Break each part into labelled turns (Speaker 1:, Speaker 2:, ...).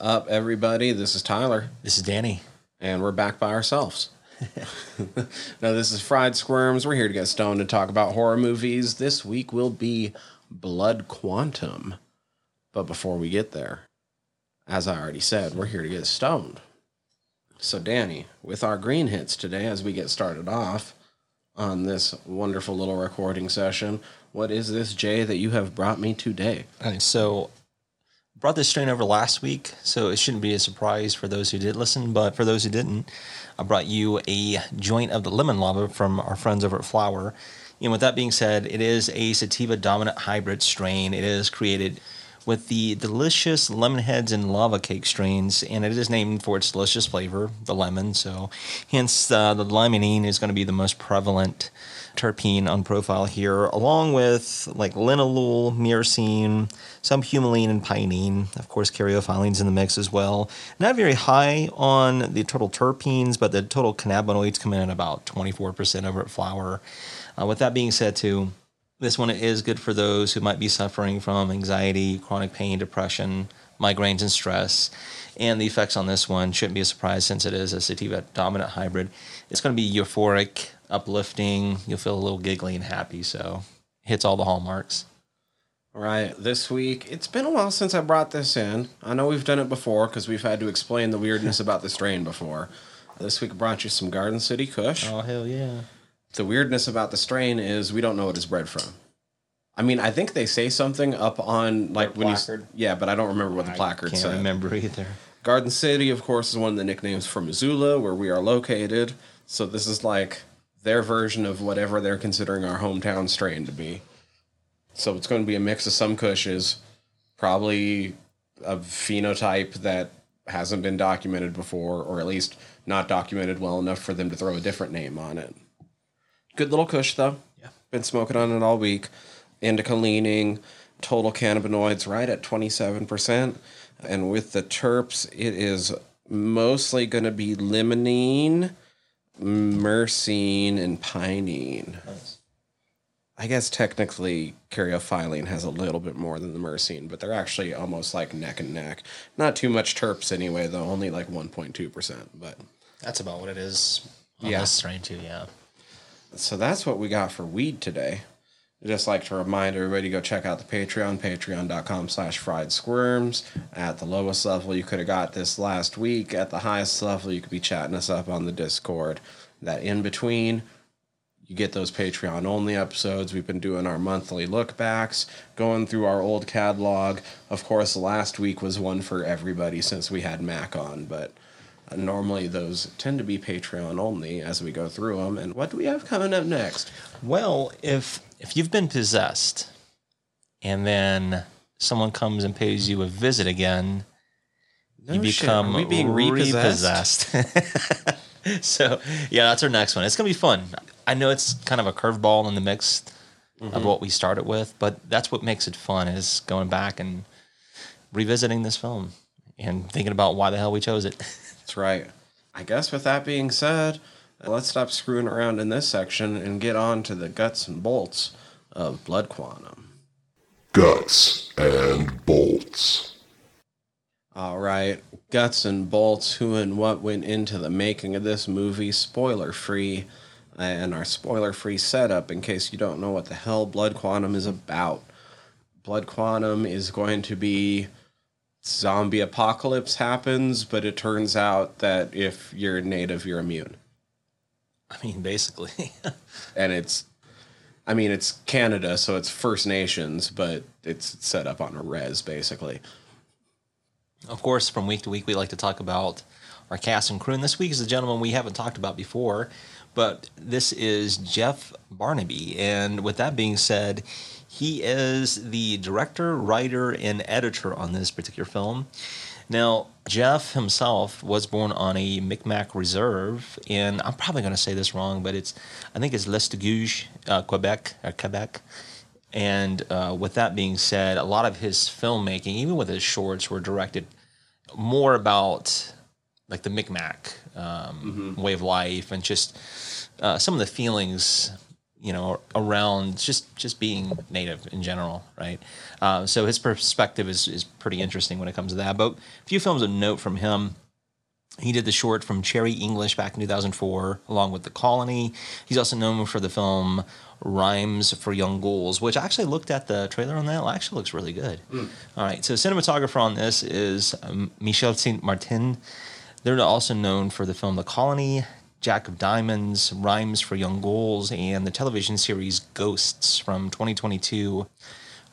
Speaker 1: up, everybody? This is Tyler,
Speaker 2: This is Danny.
Speaker 1: and we're back by ourselves. now, this is Fried Squirms. We're here to get stoned and talk about horror movies. This week will be Blood Quantum. But before we get there, as I already said, we're here to get stoned. So, Danny, with our green hits today, as we get started off on this wonderful little recording session, what is this, Jay, that you have brought me today?
Speaker 2: So brought this strain over last week, so it shouldn't be a surprise for those who did listen. But for those who didn't, I brought you a joint of the lemon lava from our friends over at Flower. And with that being said, it is a sativa dominant hybrid strain. It is created with the delicious lemon heads and lava cake strains, and it is named for its delicious flavor, the lemon. So, hence uh, the limonene is going to be the most prevalent terpene on profile here, along with like linalool, myrcene, some humulene and pinene. Of course, caryophyllene's in the mix as well. Not very high on the total terpenes, but the total cannabinoids come in at about 24% over at flower. Uh, with that being said, too, this one is good for those who might be suffering from anxiety, chronic pain, depression, migraines, and stress. And the effects on this one shouldn't be a surprise since it is a sativa dominant hybrid. It's going to be euphoric, uplifting. You'll feel a little giggly and happy. So, hits all the hallmarks.
Speaker 1: Right, this week, it's been a while since I brought this in. I know we've done it before because we've had to explain the weirdness about the strain before. This week, I brought you some Garden City Kush.
Speaker 2: Oh, hell yeah.
Speaker 1: The weirdness about the strain is we don't know what it's bred from. I mean, I think they say something up on like when
Speaker 2: placard?
Speaker 1: you yeah, but I don't remember what the placard
Speaker 2: Can't
Speaker 1: said.
Speaker 2: remember either.
Speaker 1: Garden City, of course, is one of the nicknames for Missoula, where we are located. So this is like their version of whatever they're considering our hometown strain to be. So it's going to be a mix of some Kushes, probably a phenotype that hasn't been documented before, or at least not documented well enough for them to throw a different name on it. Good little kush, though.
Speaker 2: Yeah.
Speaker 1: Been smoking on it all week. Indica leaning, total cannabinoids right at 27%. And with the terps, it is mostly going to be limonene, myrcene, and pinene. I guess technically caryophyllene has a little bit more than the myrcene, but they're actually almost like neck and neck. Not too much terps anyway, though, only like 1.2%. But
Speaker 2: That's about what it is on
Speaker 1: Yeah.
Speaker 2: strain, too. Yeah.
Speaker 1: so that's what we got for weed today. I'd just like to remind everybody to go check out the Patreon, patreon.com slash fried squirms. At the lowest level, you could have got this last week. At the highest level, you could be chatting us up on the Discord. That in between, you get those Patreon only episodes. We've been doing our monthly look backs, going through our old catalog. Of course, last week was one for everybody since we had Mac on, but uh, normally those tend to be Patreon only as we go through them. And what do we have coming up next?
Speaker 2: Well, if if you've been possessed and then someone comes and pays you a visit again, you
Speaker 1: No shit.
Speaker 2: become
Speaker 1: being repossessed?
Speaker 2: repossessed. so yeah, that's our next one. It's gonna be fun. I know it's kind of a curveball in the mix
Speaker 1: Mm-hmm.
Speaker 2: of what we started with, but that's what makes it fun is going back and revisiting this film and thinking about why the hell we chose it.
Speaker 1: That's right. I guess with that being said, let's stop screwing around in this section and get on to the guts and bolts of Blood Quantum.
Speaker 3: Guts and bolts.
Speaker 1: All right, guts and bolts, who and what went into the making of this movie, spoiler free, and our spoiler free setup in case you don't know what the hell Blood Quantum is about. Blood Quantum is going to be zombie apocalypse happens, but it turns out that if you're native, you're immune.
Speaker 2: I mean, basically.
Speaker 1: And it's, I mean, it's Canada, so it's First Nations, but it's set up on a res, basically.
Speaker 2: Of course, from week to week, we like to talk about our cast and crew. And this week is a gentleman we haven't talked about before, but this is Jeff Barnaby. And with that being said, he is the director, writer, and editor on this particular film. Now, Jeff himself was born on a Micmac reserve, and I'm probably going to say this wrong, but it's I think it's Listuguj, uh, Quebec, or Quebec. And uh, with that being said, a lot of his filmmaking, even with his shorts, were directed more about like the Micmac um, way of life and just uh, some of the feelings you know, around just just being native in general, right? Uh, so his perspective is is pretty interesting when it comes to that. But a few films of note from him. He did the short from Cherry English back in 2004, along with The Colony. He's also known for the film Rhymes for Young Ghouls, which I actually looked at the trailer on that. It actually looks really good. All right, so cinematographer on this is um, Michel Saint Martin. They're also known for the film The Colony, Jack of Diamonds, Rhymes for Young Ghouls, and the television series Ghosts from 2022.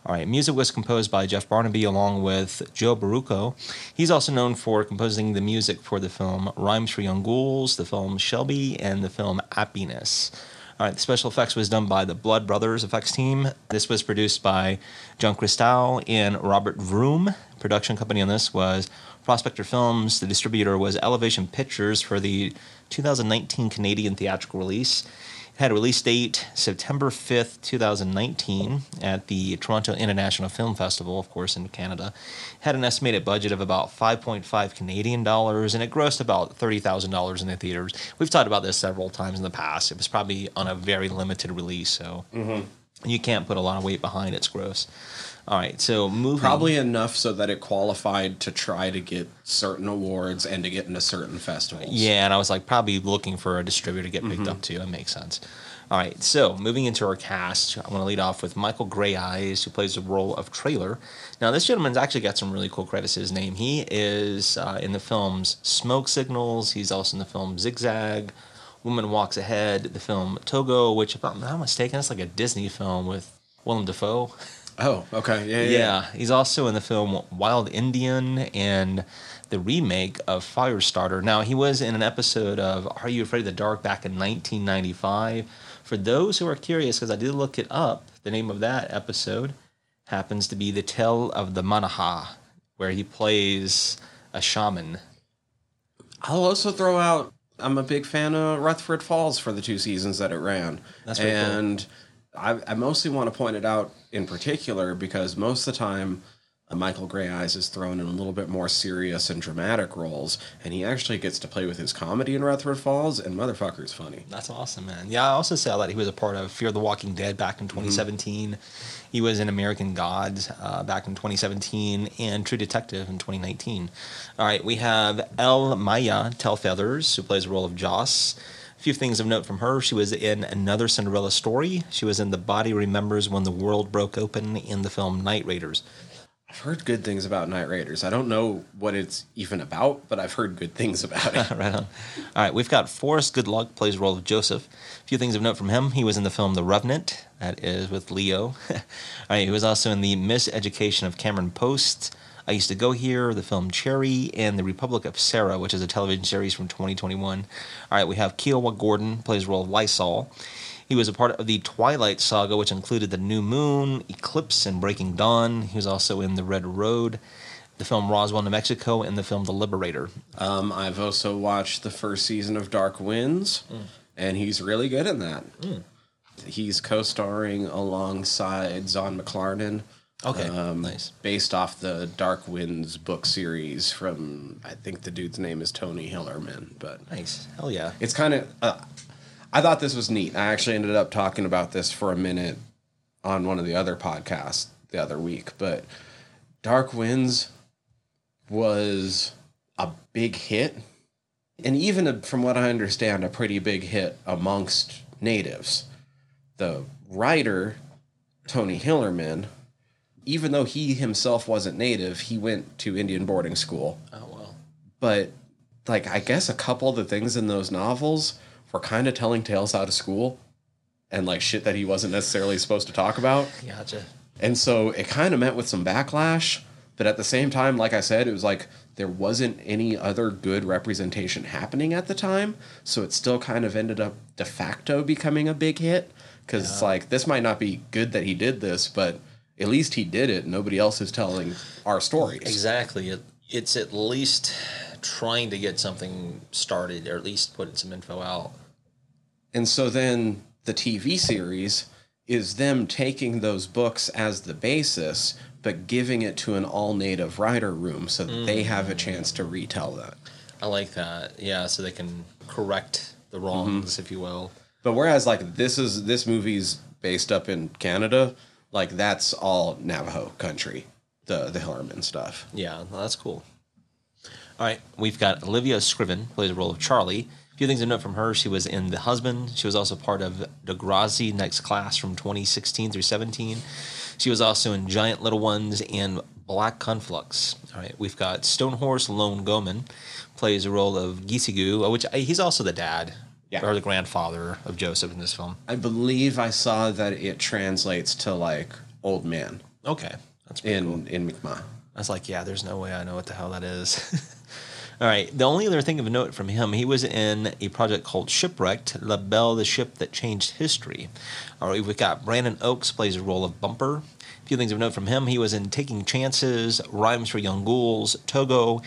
Speaker 2: All right, music was composed by Jeff Barnaby along with Joe Barrucco. He's also known for composing the music for the film Rhymes for Young Ghouls, the film Shelby, and the film Happiness. All right, the special effects was done by the Blood Brothers effects team. This was produced by John Cristal and Robert Vroom. Production company on this was Prospector Films. The distributor was Elevation Pictures for the 2019 Canadian theatrical release. It had a release date September 5th, 2019, at the Toronto International Film Festival, of course, in Canada. It had an estimated budget of about 5.5 Canadian dollars, and it grossed about $30,000 in the theaters. We've talked about this several times in the past. It was probably on a very limited release, so mm-hmm. you can't put a lot of weight behind its gross. All right, so moving.
Speaker 1: Probably enough so that it qualified to try to get certain awards and to get into certain festivals.
Speaker 2: Yeah, and I was like probably looking for a distributor to get picked up too. That makes sense. All right, so moving into our cast, I want to lead off with Michael Greyeyes, who plays the role of Traylor. Now, this gentleman's actually got some really cool credits to his name. He is uh, in the films Smoke Signals. He's also in the film Zigzag. Woman Walks Ahead, the film Togo, which, if I'm not mistaken, it's like a Disney film with Willem Dafoe.
Speaker 1: Oh, okay. Yeah, yeah.
Speaker 2: Yeah, he's also in the film Wild Indian and the remake of Firestarter. Now, he was in an episode of Are You Afraid of the Dark back in 1995. For those who are curious, because I did look it up, the name of that episode happens to be The Tale of the Manaha, where he plays a shaman.
Speaker 1: I'll also throw out. I'm a big fan of Rutherford Falls for the two seasons that it ran,
Speaker 2: That's pretty cool.
Speaker 1: I, I mostly want to point it out in particular because most of the time, uh, Michael Greyeyes is thrown in a little bit more serious and dramatic roles, and he actually gets to play with his comedy in Rutherford Falls, and motherfucker's funny.
Speaker 2: That's awesome, man. Yeah, I also saw that he was a part of Fear the Walking Dead back in 2017. He was in American Gods uh, back in 2017 and True Detective in 2019. All right, we have Elle-Máijá Tailfeathers, who plays the role of Joss. Few things of note from her. She was in Another Cinderella Story. She was in The Body Remembers When the World Broke Open in the film Night Raiders.
Speaker 1: I've heard good things about Night Raiders. I don't know what it's even about, but I've heard good things about it.
Speaker 2: right on. All right, we've got Forrest Goodluck plays the role of Joseph. A few things of note from him. He was in the film The Revenant, that is with Leo. All right, he was also in the Miseducation of Cameron Post. I used to go here, the film Cherry, and The Republic of Sarah, which is a television series from 2021. All right, we have Kiowa Gordon plays the role of Lysol. He was a part of the Twilight saga, which included The New Moon, Eclipse, and Breaking Dawn. He was also in The Red Road, the film Roswell, New Mexico, and the film The Liberator.
Speaker 1: Um, I've also watched the first season of Dark Winds, and he's really good in that. He's co-starring alongside Zahn McClarnon.
Speaker 2: Okay,
Speaker 1: um,
Speaker 2: nice.
Speaker 1: Based off the Dark Winds book series from, I think the dude's name is Tony Hillerman, but
Speaker 2: Nice. Hell yeah.
Speaker 1: it's kind of. Uh, I thought this was neat. I actually ended up talking about this for a minute on one of the other podcasts the other week, but Dark Winds was a big hit, and even a, from what I understand, a pretty big hit amongst natives. The writer, Tony Hillerman, even though he himself wasn't native, he went to Indian boarding school
Speaker 2: Oh, well.
Speaker 1: but like I guess a couple of the things in those novels were kind of telling tales out of school and like shit that he wasn't necessarily supposed to talk about.
Speaker 2: Gotcha.
Speaker 1: And so it kind of met with some backlash, but at the same time, like I said, it was like there wasn't any other good representation happening at the time, so it still kind of ended up de facto becoming a big hit cuz it's like this might not be good that he did this, but at least he did it. Nobody else is telling our stories.
Speaker 2: Exactly. It, it's at least trying to get something started, or at least putting some info out.
Speaker 1: And so then the TV series is them taking those books as the basis, but giving it to an all native writer room so that they mm-hmm. have a chance to retell that.
Speaker 2: I like that. Yeah, so they can correct the wrongs, mm-hmm. if you will.
Speaker 1: But whereas like this is this movie's based up in Canada, like that's all Navajo country, the the Hillerman stuff.
Speaker 2: Yeah, well, that's cool. All right, we've got Olivia Scriven plays the role of Charlie. A few things to note from her: she was in The Husband. She was also part of Degrassi Next Class from 2016 through 17. She was also in Giant Little Ones and Black Conflux. All right, we've got Stonehorse Lone Goeman plays the role of Gisigu, which uh, he's also the dad
Speaker 1: Yeah.
Speaker 2: or the grandfather of Joseph in this film.
Speaker 1: I believe I saw that it translates to like old man
Speaker 2: Okay, that's pretty cool.
Speaker 1: in in Mi'kmaq.
Speaker 2: I was like, yeah, there's no way I know what the hell that is. All right. The only other thing of note from him, he was in a project called Shipwrecked, La Belle, the ship that changed history. All right. We've got Brandon Oakes plays the role of Bumper. A few things of note from him. He was in Taking Chances, Rhymes for Young Ghouls, Togo,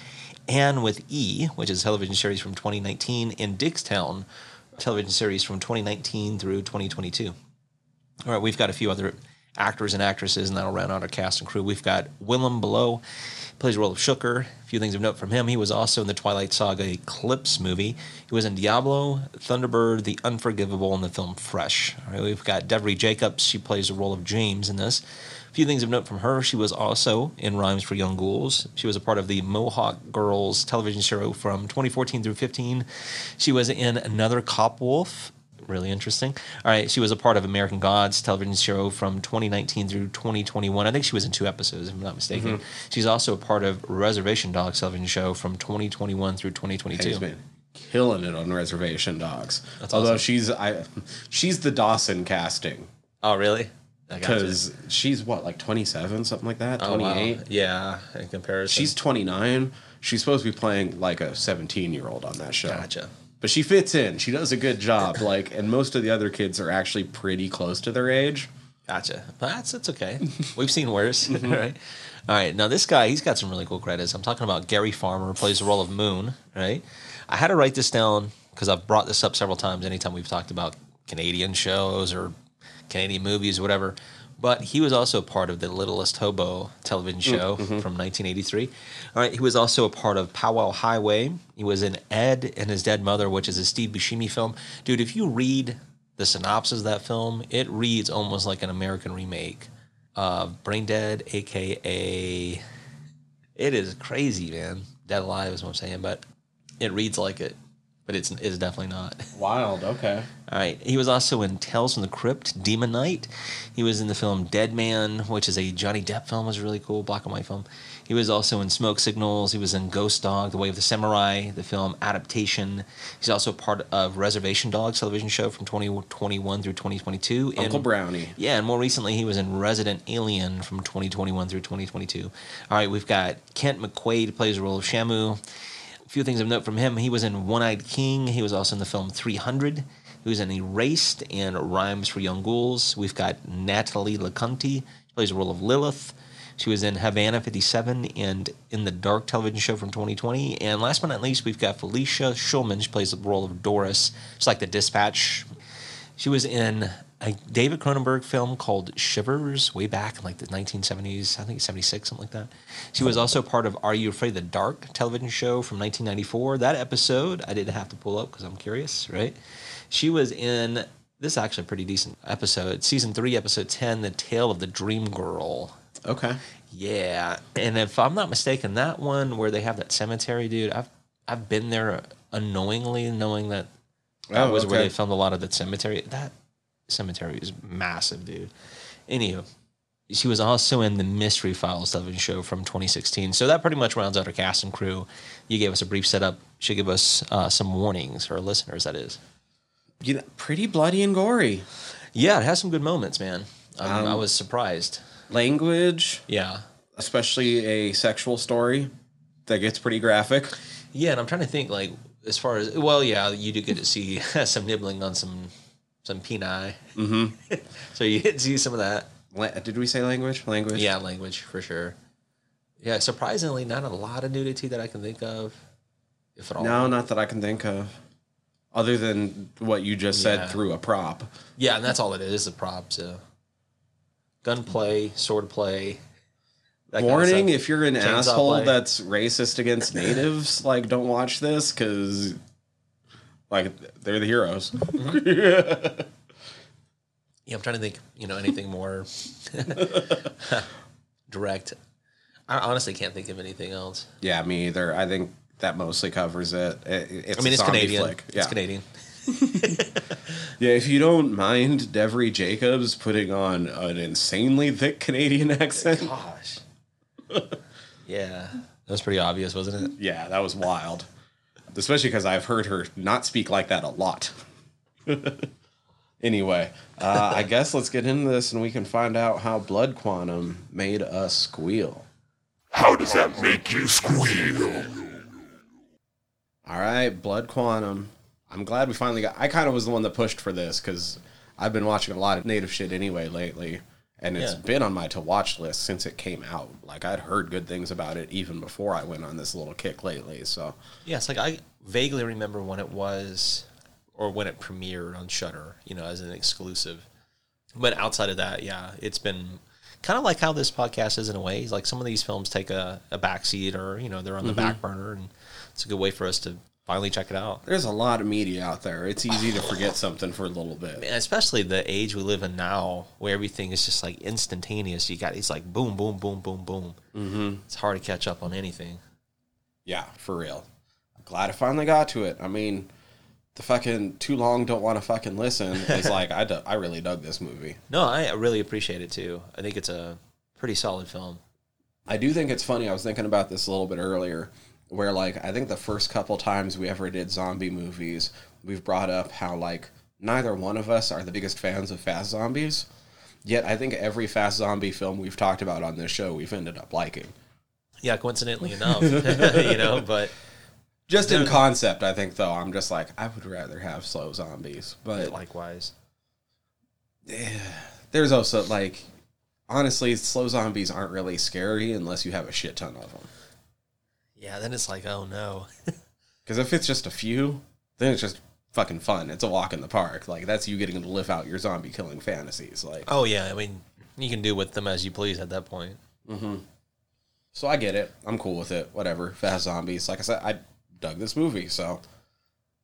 Speaker 2: and with E, which is a television series from 2019, in Dickstown, television series from 2019 through 2022. All right, we've got a few other actors and actresses, and that'll round out our cast and crew. We've got William Belleau, plays the role of Shooker. A few things of note from him. He was also in the Twilight Saga Eclipse movie. He was in Diablo, Thunderbird, The Unforgivable, and the film Fresh. All right, we've got Devery Jacobs. She plays the role of James in this. Few things of note from her. She was also in Rhymes for Young Ghouls. She was a part of the Mohawk Girls television show from 2014 through 15. She was in Another Cop Wolf really interesting. All right, she was a part of American Gods television show from 2019 through 2021. I think she was in two episodes, if I'm not mistaken. Mm-hmm. She's also a part of Reservation Dogs television show from 2021 through 2022.
Speaker 1: He's been killing it on Reservation Dogs.
Speaker 2: That's
Speaker 1: Although
Speaker 2: awesome.
Speaker 1: she's I, she's the Dawson casting
Speaker 2: Oh, really?
Speaker 1: Because she's what like twenty seven something like that.
Speaker 2: Oh,
Speaker 1: Twenty
Speaker 2: wow. Yeah, in comparison.
Speaker 1: She's twenty nine. She's supposed to be playing like a seventeen year old on that show.
Speaker 2: gotcha.
Speaker 1: But she fits in. She does a good job. Like, and most of the other kids are actually pretty close to their age.
Speaker 2: Gotcha. But that's that's okay. We've seen worse,
Speaker 1: Mm-hmm.
Speaker 2: right? All right. Now this guy, he's got some really cool credits. I'm talking about Gary Farmer, plays the role of Moon, right? I had to write this down because I've brought this up several times anytime we've talked about Canadian shows or Canadian movies whatever. But he was also part of the Littlest Hobo television mm, show mm-hmm. from 1983. All right, he was also a part of Powwow Highway. He was in Ed and His Dead Mother, which is a Steve Buscemi film. Dude, if you read the synopsis of that film, it reads almost like an American remake of Brain Dead, aka. It is crazy, man. Dead Alive is what I'm saying, but it reads like it, but it's it's definitely not.
Speaker 1: Wild. Okay.
Speaker 2: All right. He was also in Tales from the Crypt, Demon Knight. He was in the film Dead Man, which is a Johnny Depp film. It was really cool black and white film. He was also in Smoke Signals. He was in Ghost Dog, The Way of the Samurai, the film Adaptation. He's also part of Reservation Dogs television show from 2021 through 2022.
Speaker 1: Uncle
Speaker 2: And-
Speaker 1: Brownie.
Speaker 2: yeah, and more recently, he was in Resident Alien from 2021 through 2022. All right, we've got Kent McQuaid plays the role of Shamu. Few things of note from him. He was in One Eyed King. He was also in the film 300. He was in Erased and Rhymes for Young Ghouls. We've got Natalie LeConte, She plays the role of Lilith. She was in Havana 57 and in the Dark television show from 2020. And last but not least, we've got Felicia Schulman. She plays the role of Doris. It's like the dispatch she was in a David Cronenberg film called Shivers way back in like the 1970s, I think 76, something like that. She was also part of Are You Afraid of the Dark television show from 1994. That episode I didn't have to pull up because I'm curious, right? She was in this is actually a pretty decent episode, season three, episode 10, The Tale of the Dream Girl.
Speaker 1: Okay.
Speaker 2: Yeah, and if I'm not mistaken, that one where they have that cemetery, dude, I've I've been there unknowingly, knowing that that
Speaker 1: Oh,
Speaker 2: was where they filmed a lot of the cemetery. That cemetery is massive, dude. Anywho, she was also in the Mystery Files television show from 2016. So that pretty much rounds out our cast and crew. You gave us a brief setup. Should give us uh, some warnings for our listeners. That is.
Speaker 1: You know, pretty bloody and gory.
Speaker 2: Yeah, it has some good moments, man. Um, I
Speaker 1: Um,
Speaker 2: was surprised.
Speaker 1: Language,
Speaker 2: Yeah.
Speaker 1: especially a sexual story that gets pretty graphic.
Speaker 2: Yeah, and I'm trying to think like as far as well, yeah, you do get to see some nibbling on some some peni. Mm-hmm. so you get to see some of that.
Speaker 1: La- Did we say language? Language.
Speaker 2: Yeah, language for sure. Yeah, surprisingly, not a lot of nudity that I can think of, if at all.
Speaker 1: No, not that I can think of. Other than what you just said
Speaker 2: Yeah.
Speaker 1: through a prop.
Speaker 2: Yeah, and that's all it is—a prop. So. Gunplay, sword play. that kinda
Speaker 1: Warning: if you're an
Speaker 2: Chainsaw
Speaker 1: asshole
Speaker 2: play.
Speaker 1: that's racist against natives, like don't watch this because Like they're the heroes.
Speaker 2: Yeah, I'm trying to think. You know, anything more direct. I honestly can't think of anything else.
Speaker 1: yeah, me either. I think that mostly covers it. It- it's
Speaker 2: I mean,
Speaker 1: a
Speaker 2: it's Canadian.
Speaker 1: flick. Yeah.
Speaker 2: It's Canadian.
Speaker 1: Yeah, if you don't mind Devery Jacobs putting on an insanely thick Canadian accent.
Speaker 2: Gosh. yeah, that was pretty obvious, wasn't it?
Speaker 1: Yeah, that was wild. Especially because I've heard her not speak like that a lot. anyway, uh, I guess let's get into this and we can find out how Blood Quantum made us squeal.
Speaker 3: How does that make you squeal?
Speaker 1: All right, Blood Quantum. I'm glad we finally got. I kind of was the one that pushed for this because I've been watching a lot of native shit anyway lately, and it's
Speaker 2: Yeah.
Speaker 1: been on my to watch list since it came out. Like I'd heard good things about it even before I went on this little kick lately. So
Speaker 2: Yeah, it's like I vaguely remember when it was, or when it premiered on Shudder, you know, as an exclusive. But outside of that, yeah, it's been kind of like how this podcast is in a way. Like some of these films take a, a backseat, or you know, they're on the mm-hmm. back burner, and it's a good way for us to finally check it out.
Speaker 1: there's a lot of media out there. It's easy to forget something for a little bit.
Speaker 2: And especially the age we live in now, where everything is just like instantaneous. You got it's like boom, boom, boom, boom, boom. Mm-hmm. It's hard to catch up on anything.
Speaker 1: Yeah, for real. I'm glad I finally got to it. I mean, the fucking too long don't want to fucking listen is like I, du- I really dug this movie.
Speaker 2: No, I really appreciate it too. I think it's a pretty solid film.
Speaker 1: I do think it's funny. I was thinking about this a little bit earlier, where like I think the first couple times we ever did zombie movies, we've brought up how like neither one of us are the biggest fans of fast zombies. Yet I think every fast zombie film we've talked about on this show, we've ended up liking.
Speaker 2: Yeah, coincidentally enough, you know, but
Speaker 1: Just in concept, I think though, I'm just like I would rather have slow zombies, but
Speaker 2: likewise.
Speaker 1: Yeah, there's also like honestly, slow zombies aren't really scary unless you have a shit ton of them.
Speaker 2: Yeah, then it's like, oh no.
Speaker 1: Because if it's just a few, then it's just fucking fun. It's a walk in the park. Like that's you getting to live out your zombie killing fantasies. Like
Speaker 2: Oh yeah, I mean, you can do with them as you please at that point. Mm-hmm.
Speaker 1: so, I get it. I'm cool with it. Whatever. Fast zombies. Like I said, I dug this movie. So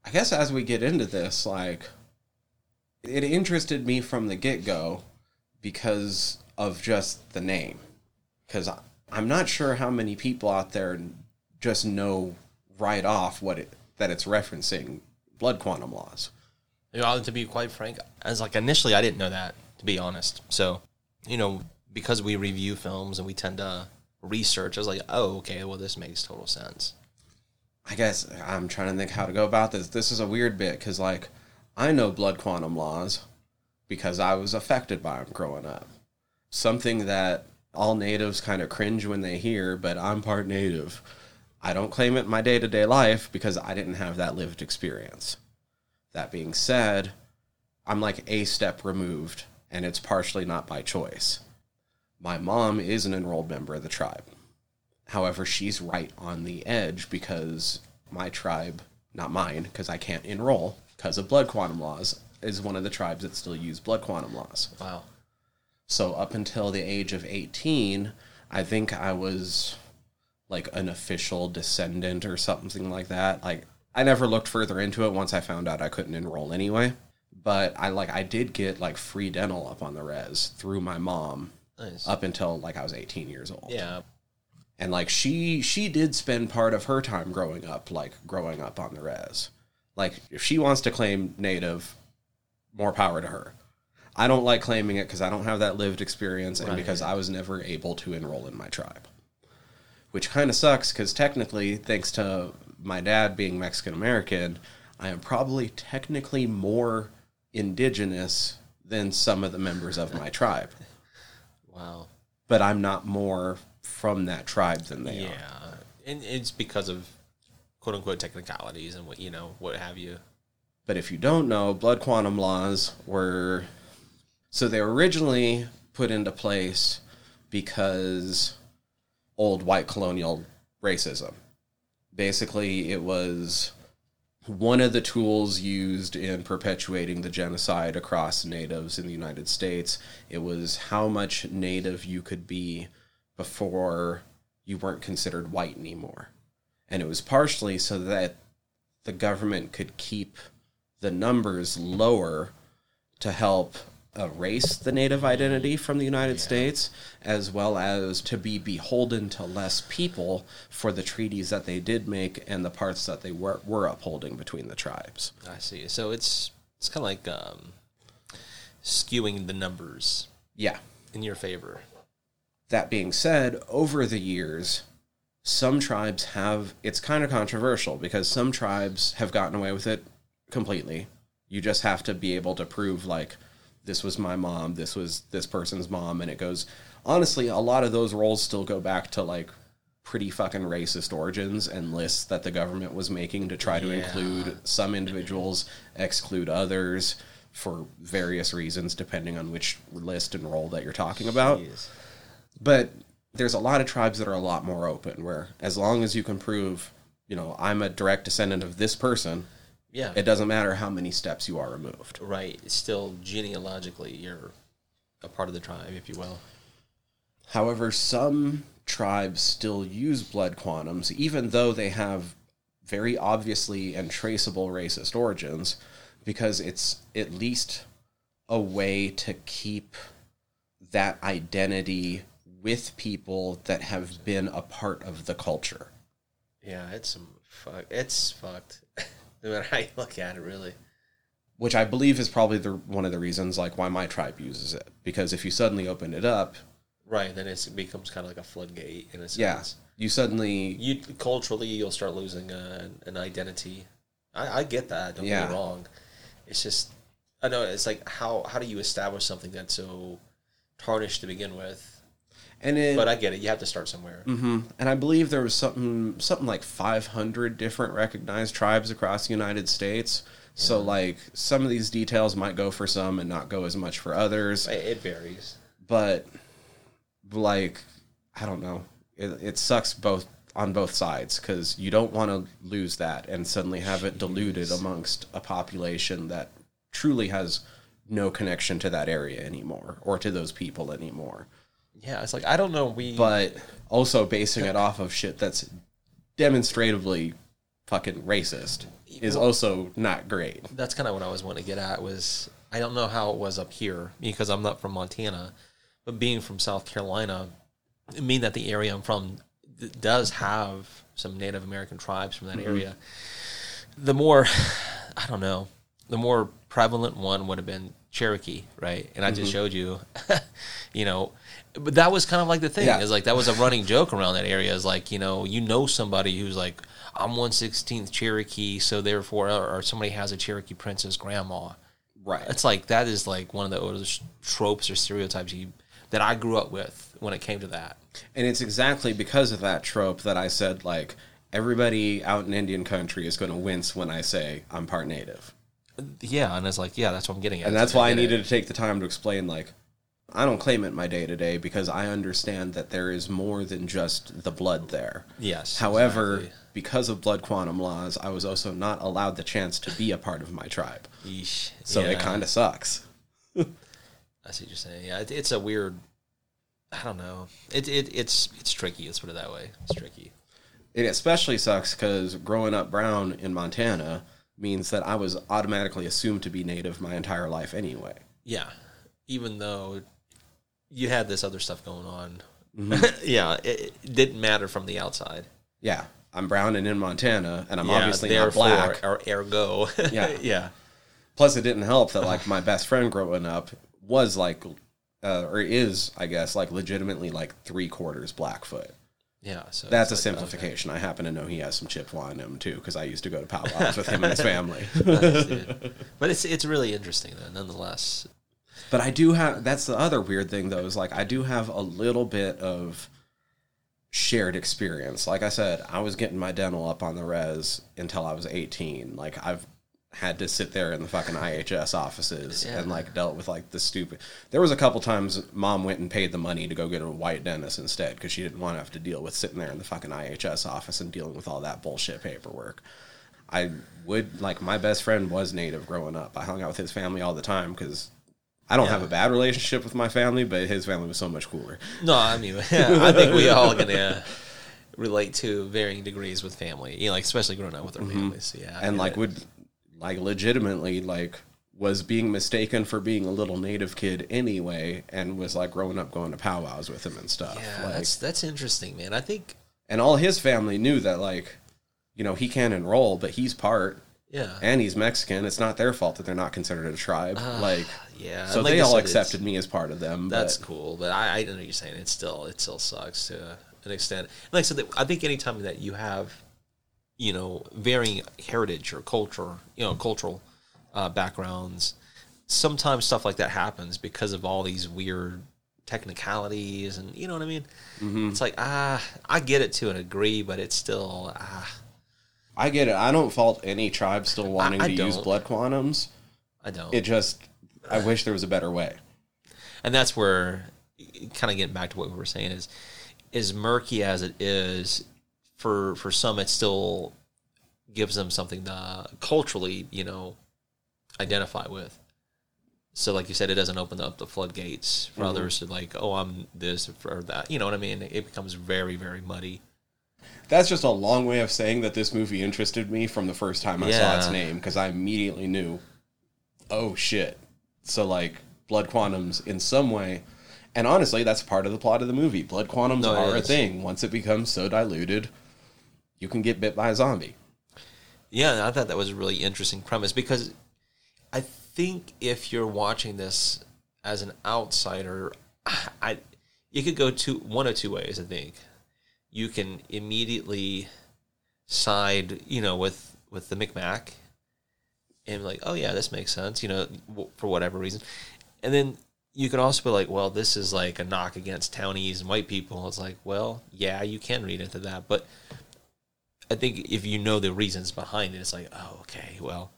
Speaker 1: I guess as we get into this, like it interested me from the get go because of just the name. Because I'm not sure how many people out there just know right off what it that it's referencing blood quantum laws.
Speaker 2: You know, to be quite frank, as like initially I didn't know that, to be honest. So, you know, because we review films and we tend to research, I was like, oh, okay, well this makes total sense.
Speaker 1: I guess I'm trying to think how to go about this. This is a weird bit because, like, I know blood quantum laws because I was affected by them growing up. Something that all natives kind of cringe when they hear, but I'm part native. I don't claim it in my day to day life because I didn't have that lived experience. That being said, I'm like a step removed, and it's partially not by choice. My mom is an enrolled member of the tribe. However, she's right on the edge because my tribe, not mine, because I can't enroll because of blood quantum laws, is one of the tribes that still use blood quantum laws.
Speaker 2: Wow.
Speaker 1: So up until the age of 18, I think I was like an official descendant or something like that. Like I never looked further into it once I found out I couldn't enroll anyway. But I like I did get like free dental up on the res through my mom
Speaker 2: Nice.
Speaker 1: up until like I was 18 years old
Speaker 2: yeah.
Speaker 1: and like she she did spend part of her time growing up like growing up on the res like if she wants to claim native more power to her i don't like claiming it because i don't have that lived experience and
Speaker 2: Right.
Speaker 1: because i was never able to enroll in my tribe which kind of sucks because technically thanks to my dad being mexican american i am probably technically more indigenous than some of the members of my tribe
Speaker 2: Wow.
Speaker 1: but i'm not more from that tribe than they are
Speaker 2: Yeah. And it's because of quote unquote technicalities and what you know, what have you.
Speaker 1: But if you don't know, blood quantum laws were so they were originally put into place because old white colonial racism. Basically, it was one of the tools used in perpetuating the genocide across natives in the United States. It was how much native you could be before you weren't considered white anymore. And it was partially so that the government could keep the numbers lower to help erase the native identity from the United States, as well as to be beholden to less people for the treaties that they did make and the parts that they were, were upholding between the tribes.
Speaker 2: I see. So it's it's kind of like um, skewing the numbers
Speaker 1: Yeah.
Speaker 2: in your favor.
Speaker 1: That being said, over the years, some tribes have, it's kind of controversial because some tribes have gotten away with it completely. You just have to be able to prove, like, this was my mom, this was this person's mom, and it goes, honestly, a lot of those roles still go back to, like, pretty fucking racist origins and lists that the government was making to try to
Speaker 2: Yeah.
Speaker 1: include some individuals, exclude others for various reasons, depending on which list and role that you're talking about. But there's a lot of tribes that are a lot more open where as long as you can prove, you know, I'm a direct descendant of this person,
Speaker 2: Yeah.
Speaker 1: it doesn't matter how many steps you are removed.
Speaker 2: right. Still genealogically you're a part of the tribe, if you will.
Speaker 1: However, some tribes still use blood quantums, even though they have very obviously and traceable racist origins, because it's at least a way to keep that identity with people that have been a part of the culture.
Speaker 2: Yeah, it's some fuck. It's fucked. No matter how you look at it, really.
Speaker 1: which I believe is probably the one of the reasons like why my tribe uses it because if you suddenly open it up,
Speaker 2: Right. Then it's, it becomes kind of like a floodgate in a sense.
Speaker 1: yeah, you suddenly
Speaker 2: You culturally, you'll start losing uh, an identity. I, I get that. Don't get me wrong. It's just I know it's like how how do you establish something that's so tarnished to begin with?
Speaker 1: And it
Speaker 2: But I get it. You have to start somewhere.
Speaker 1: hmm and I believe there was something something like 500 different recognized tribes across the United States. So like some of these details might go for some and not go as much for others,
Speaker 2: It, it varies.
Speaker 1: but like I don't know, it, it sucks both on both sides because you don't want to lose that and suddenly have it diluted amongst a population that truly has no connection to that area anymore or to those people anymore.
Speaker 2: Yeah, it's like I don't know. We
Speaker 1: But also basing it off of shit that's demonstratively fucking racist is also not great.
Speaker 2: that's kind of what I was wanting to get at was I don't know how it was up here because I'm not from Montana, but being from South Carolina, I mean that the area I'm from does have some Native American tribes from that mm-hmm. area. The more, I don't know, the more prevalent one would have been Cherokee, right? And I just mm-hmm. showed you, you know, but that was kind of like the thing
Speaker 1: Yeah.
Speaker 2: is like that was a running joke around that area is like you know you know somebody who's like I'm one sixteenth Cherokee, so therefore or, or somebody has a Cherokee princess grandma.
Speaker 1: Right.
Speaker 2: It's like that is like one of the oldest tropes or stereotypes you, that I grew up with when it came to that.
Speaker 1: And it's exactly because of that trope that I said, like, everybody out in Indian country is going to wince when I say I'm part native.
Speaker 2: Yeah, and it's like yeah, that's what I'm getting at.
Speaker 1: And that's why I
Speaker 2: get it.
Speaker 1: needed to take the time to explain, like, I don't claim it in my day to day because I understand that there is more than just the blood there.
Speaker 2: Yes.
Speaker 1: However,
Speaker 2: exactly.
Speaker 1: because of blood quantum laws, I was also not allowed the chance to be a part of my tribe.
Speaker 2: Yeesh.
Speaker 1: So
Speaker 2: Yeah,
Speaker 1: it kind of sucks.
Speaker 2: I see what you're saying. Yeah, it, it's a weird. I don't know. It, it it's it's tricky. Let's put it that way. It's tricky.
Speaker 1: It especially sucks because growing up brown in Montana means that I was automatically assumed to be native my entire life anyway.
Speaker 2: Yeah, even though you had this other stuff going on.
Speaker 1: Mm-hmm.
Speaker 2: yeah, it, it didn't matter from the outside.
Speaker 1: Yeah, I'm brown and in Montana, and I'm
Speaker 2: yeah,
Speaker 1: obviously not black.
Speaker 2: Or ergo.
Speaker 1: Yeah.
Speaker 2: yeah.
Speaker 1: Plus, it didn't help that like my best friend growing up was like, uh, or is I guess like legitimately like three quarters Blackfoot.
Speaker 2: Yeah. So
Speaker 1: That's a
Speaker 2: like, okay.
Speaker 1: simplification. I happen to know he has some Chippewa in him too because I used to go to powwows with him and his family.
Speaker 2: Nice, but it's it's really interesting though, nonetheless.
Speaker 1: But I do have that's the other weird thing though is like I do have a little bit of shared experience. Like I said, I was getting my dental up on the res until I was 18. Like I've had to sit there in the fucking IHS offices
Speaker 2: Yeah.
Speaker 1: and like dealt with like the stupid. There was a couple times mom went and paid the money to go get a white dentist instead because she didn't want to have to deal with sitting there in the fucking IHS office and dealing with all that bullshit paperwork. I would like my best friend was native growing up. I hung out with his family all the time because I don't have a bad relationship with my family, but his family was so much cooler.
Speaker 2: No, I mean, I think we all gonna relate to varying degrees with family. You know, like especially growing up with our families. Yeah,
Speaker 1: Mm-hmm. and like
Speaker 2: it.
Speaker 1: would like legitimately like was being mistaken for being a little native kid anyway and was like growing up going to powwows with him and stuff.
Speaker 2: Yeah,
Speaker 1: like,
Speaker 2: that's that's interesting, man. I think
Speaker 1: and all his family knew that like you know, he can't enroll, but he's part
Speaker 2: yeah.
Speaker 1: and he's Mexican. It's not their fault that they're not considered a tribe. like
Speaker 2: yeah.
Speaker 1: so
Speaker 2: and like
Speaker 1: they all
Speaker 2: said,
Speaker 1: accepted me as part of them.
Speaker 2: That's
Speaker 1: but
Speaker 2: cool, but I, I know what you're saying. It still it still sucks to an extent. Like I said, I think anytime that you have, you know, varying heritage or culture, you know, cultural uh, backgrounds, sometimes stuff like that happens because of all these weird technicalities, and you know what I mean.
Speaker 1: Mm-hmm.
Speaker 2: It's like ah, I get it to an degree, but it's still ah,
Speaker 1: I get it. I don't fault any tribe still wanting
Speaker 2: I
Speaker 1: to use
Speaker 2: don't.
Speaker 1: blood quantums.
Speaker 2: I don't.
Speaker 1: It just I wish there was a better way.
Speaker 2: and that's where kind of getting back to what we were saying is as murky as it is for for some it still gives them something to culturally you know identify with so like you said it doesn't open up the floodgates for mm-hmm. others to like oh i'm this or that you know what i mean it becomes very very muddy
Speaker 1: That's just a long way of saying that this movie interested me from the first time I saw its name because I immediately knew, oh shit. So like blood quantums in some way, and honestly, that's part of the plot of the movie. Blood quantums
Speaker 2: No,
Speaker 1: are a thing. Once it becomes so diluted, you can get bit by a zombie.
Speaker 2: Yeah, I thought that was a really interesting premise because I think if you're watching this as an outsider, I you could go two one of two ways. I think you can immediately side, you know, with with the Micmac, and be like, oh yeah, this makes sense, you know, w- for whatever reason, and then you can also be like, well, this is like a knock against townies and white people. It's like, well, yeah, you can read into that, but I think if you know the reasons behind it, it's like, oh, okay, well,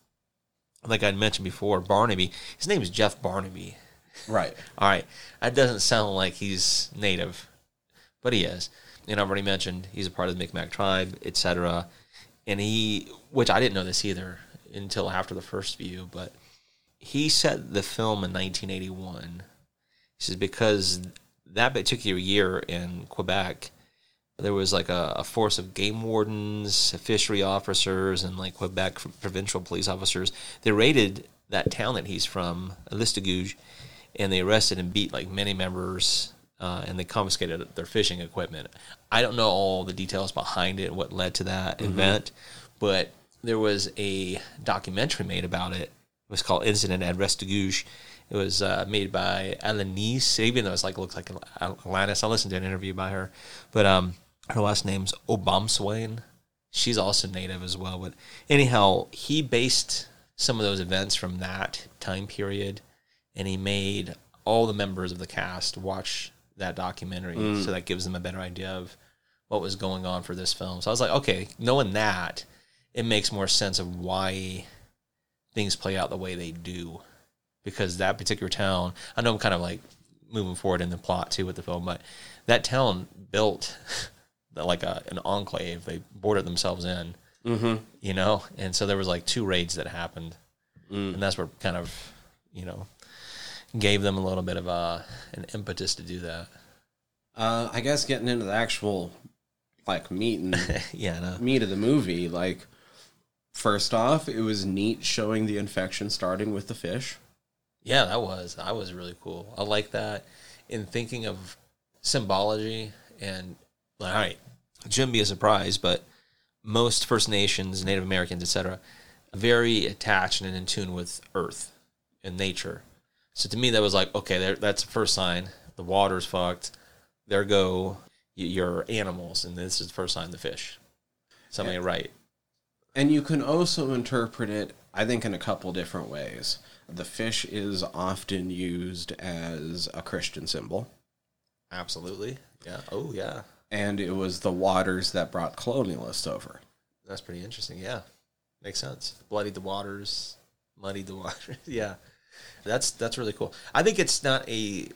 Speaker 2: like I mentioned before, Barnaby, his name is Jeff Barnaby.
Speaker 1: Right.
Speaker 2: All right, that doesn't sound like he's native, but he is. And I've already mentioned he's a part of the Micmac tribe, etc. And he, which I didn't know this either until after the first view, but he set the film in 1981. He says because that particular year in Quebec, there was like a, a force of game wardens, fishery officers, and like Quebec provincial police officers. They raided that town that he's from, Listuguj, and they arrested and beat like many members, uh, and they confiscated their fishing equipment. I don't know all the details behind it, what led to that event, but there was a documentary made about it. It was called Incident at Restigouche. It was uh, made by Alanis, even though it's like looks like Alanis. I listened to an interview by her, but um, her last name's Obomsawin. She's also native as well. But anyhow, he based some of those events from that time period, and he made all the members of the cast watch that documentary, so that gives them a better idea of what was going on for this film. So I was like, okay, knowing that, it makes more sense of why things play out the way they do, because that particular town. I know I'm kind of like moving forward in the plot too with the film, but that town built like a, an enclave. They boarded themselves in, mm-hmm. you know, and so there was like two raids that happened, and that's where kind of you know gave them a little bit of a an impetus to do that.
Speaker 1: Uh, I guess getting into the actual like meat and
Speaker 2: yeah, no.
Speaker 1: meat of the movie, like first off, it was neat showing the infection starting with the fish.
Speaker 2: Yeah, that was that was really cool. I like that. In thinking of symbology and all right, it shouldn't be a surprise, but most First Nations, Native Americans, etc., very attached and in tune with Earth and nature. So to me, that was like okay, that's the first sign. The water's fucked. There go your animals, and this is the first sign. The fish. Something
Speaker 1: Yeah.
Speaker 2: right.
Speaker 1: And you can also interpret it, I think, in a couple different ways. The fish is often used as a Christian symbol,
Speaker 2: Absolutely. Yeah. Oh yeah.
Speaker 1: and it was the waters that brought colonialists over.
Speaker 2: That's pretty interesting. Yeah, makes sense. Bloodied the waters, muddied the waters. yeah, that's that's really cool. I think it's not a.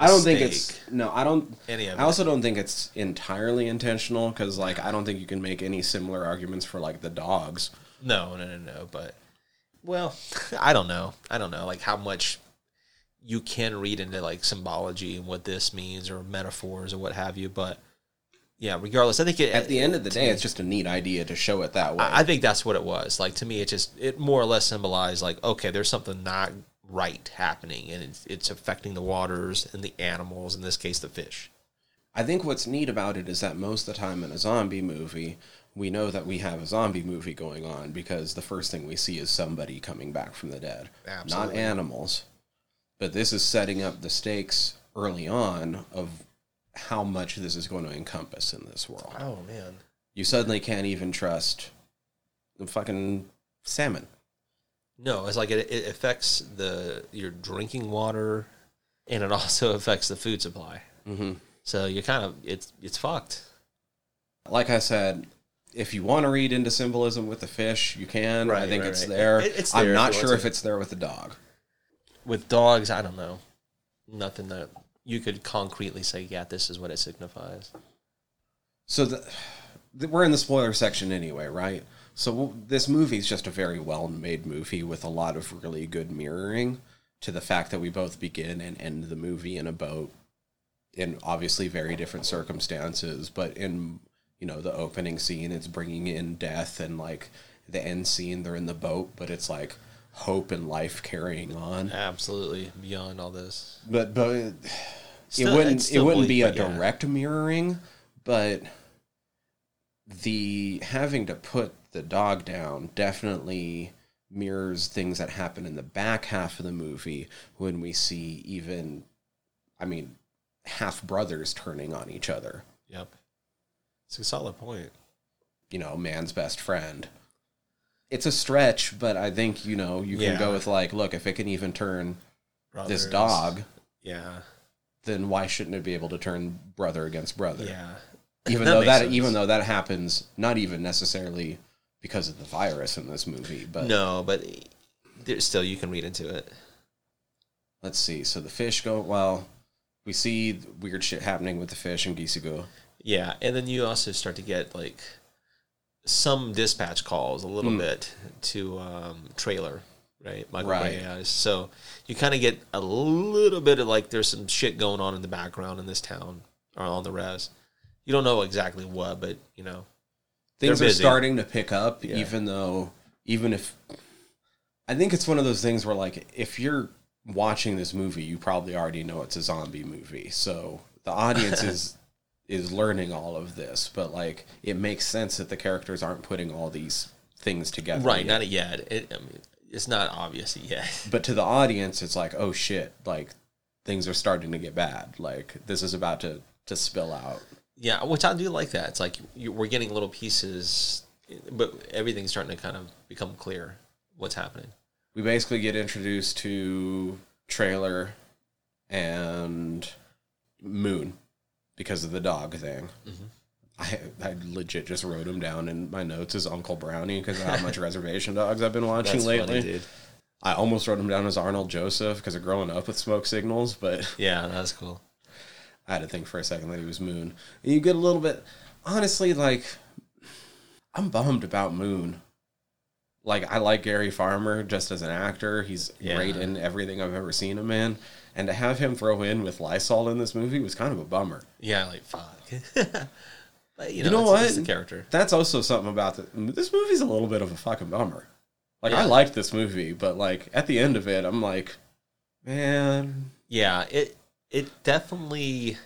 Speaker 1: I don't think it's no. I don't.
Speaker 2: any of
Speaker 1: I
Speaker 2: it.
Speaker 1: also don't think it's entirely intentional because, like, I don't think you can make any similar arguments for like the dogs.
Speaker 2: No, no, no, no. But well, I don't know. I don't know like how much you can read into like symbology and what this means or metaphors or what have you. But yeah, regardless, I think it,
Speaker 1: At the end of the day, it's just a neat idea to show it that way.
Speaker 2: I I think that's what it was. Like to me, it just it more or less symbolized like okay, there's something not right happening, and it's it's affecting the waters and the animals. In this case, the fish.
Speaker 1: I think what's neat about it is that most of the time in a zombie movie, we know that we have a zombie movie going on because the first thing we see is somebody coming back from the dead,
Speaker 2: Absolutely.
Speaker 1: not animals. But this is setting up the stakes early on of how much this is going to encompass in this world.
Speaker 2: Oh man.
Speaker 1: You suddenly can't even trust the fucking salmon.
Speaker 2: No, it's like it, it affects the your drinking water, and it also affects the food supply.
Speaker 1: Mm-hmm.
Speaker 2: So you kind of it's it's fucked.
Speaker 1: Like I said, if you want to read into symbolism with the fish, you can. I think
Speaker 2: right,
Speaker 1: it's
Speaker 2: right.
Speaker 1: there.
Speaker 2: It- it's
Speaker 1: I'm
Speaker 2: there if
Speaker 1: not sure if it's there with the dog.
Speaker 2: With dogs, I don't know. Nothing that you could concretely say, yeah, this is what it signifies.
Speaker 1: So the, the, we're in the spoiler section anyway, right? So this movie is just a very well-made movie with a lot of really good mirroring to the fact that we both begin and end the movie in a boat in obviously very different circumstances, but in you know the opening scene, it's bringing in death, and like the end scene, they're in the boat, but it's like hope and life carrying on.
Speaker 2: Absolutely beyond all this.
Speaker 1: But but it wouldn't it wouldn't be a
Speaker 2: but yeah.
Speaker 1: direct mirroring, but the having to put the dog down definitely mirrors things that happen in the back half of the movie when we see even I mean half brothers turning on each other.
Speaker 2: Yep. It's a solid point.
Speaker 1: You know, man's best friend. It's a stretch, but I think, you know, you can go with like, look, if it can even turn this dog,
Speaker 2: Yeah.
Speaker 1: then why shouldn't it be able to turn brother against brother?
Speaker 2: Yeah.
Speaker 1: even
Speaker 2: That
Speaker 1: though that
Speaker 2: sense.
Speaker 1: even though that happens not even necessarily because of the virus in this movie but
Speaker 2: No, but there's still you can read into it.
Speaker 1: let's see so the fish go well we see weird shit happening with the fish and Gisigu.
Speaker 2: Yeah, and then you also start to get like some dispatch calls a little
Speaker 1: Hmm.
Speaker 2: bit to um, Traylor, right? Michael
Speaker 1: Right.
Speaker 2: So you kind of get a little bit of like there's some shit going on in the background in this town or on the res. You don't know exactly what, but you know,
Speaker 1: things
Speaker 2: They're
Speaker 1: starting to pick up
Speaker 2: Yeah.
Speaker 1: even though even if i think it's one of those things where like if you're watching this movie you probably already know it's a zombie movie so the audience is is learning all of this but like it makes sense that the characters aren't putting all these things together
Speaker 2: right?
Speaker 1: yet.
Speaker 2: Not yet. It, I mean, it's not obvious yet.
Speaker 1: but to the audience it's like oh shit like things are starting to get bad like this is about to to spill out
Speaker 2: Yeah, which I do like that. It's like you, we're getting little pieces, but everything's starting to kind of become clear what's happening.
Speaker 1: we basically get introduced to Traylor and moon because of the dog thing
Speaker 2: Mm-hmm.
Speaker 1: I, I legit just wrote him down in my notes as Uncle Brownie because of how much reservation dogs I've been watching
Speaker 2: That's
Speaker 1: lately.
Speaker 2: funny.
Speaker 1: I almost wrote him down as Arnold Joseph because of growing up with smoke signals, but
Speaker 2: Yeah, that was cool.
Speaker 1: I had to think for a second that he was Moon. You get a little bit, honestly, like, I'm bummed about Moon. Like, I like Gary Farmer just as an actor. He's
Speaker 2: Yeah.
Speaker 1: great in everything I've ever seen him in. And to have him throw in with Lysol in this movie was kind of a bummer.
Speaker 2: Yeah, like fuck. but, you
Speaker 1: You
Speaker 2: know,
Speaker 1: know
Speaker 2: it's, it's
Speaker 1: what?
Speaker 2: the character.
Speaker 1: That's also something about the, this movie's a little bit of a fucking bummer. Like, I liked this movie, but, like, at the end of it, I'm like, man,
Speaker 2: Yeah, it it definitely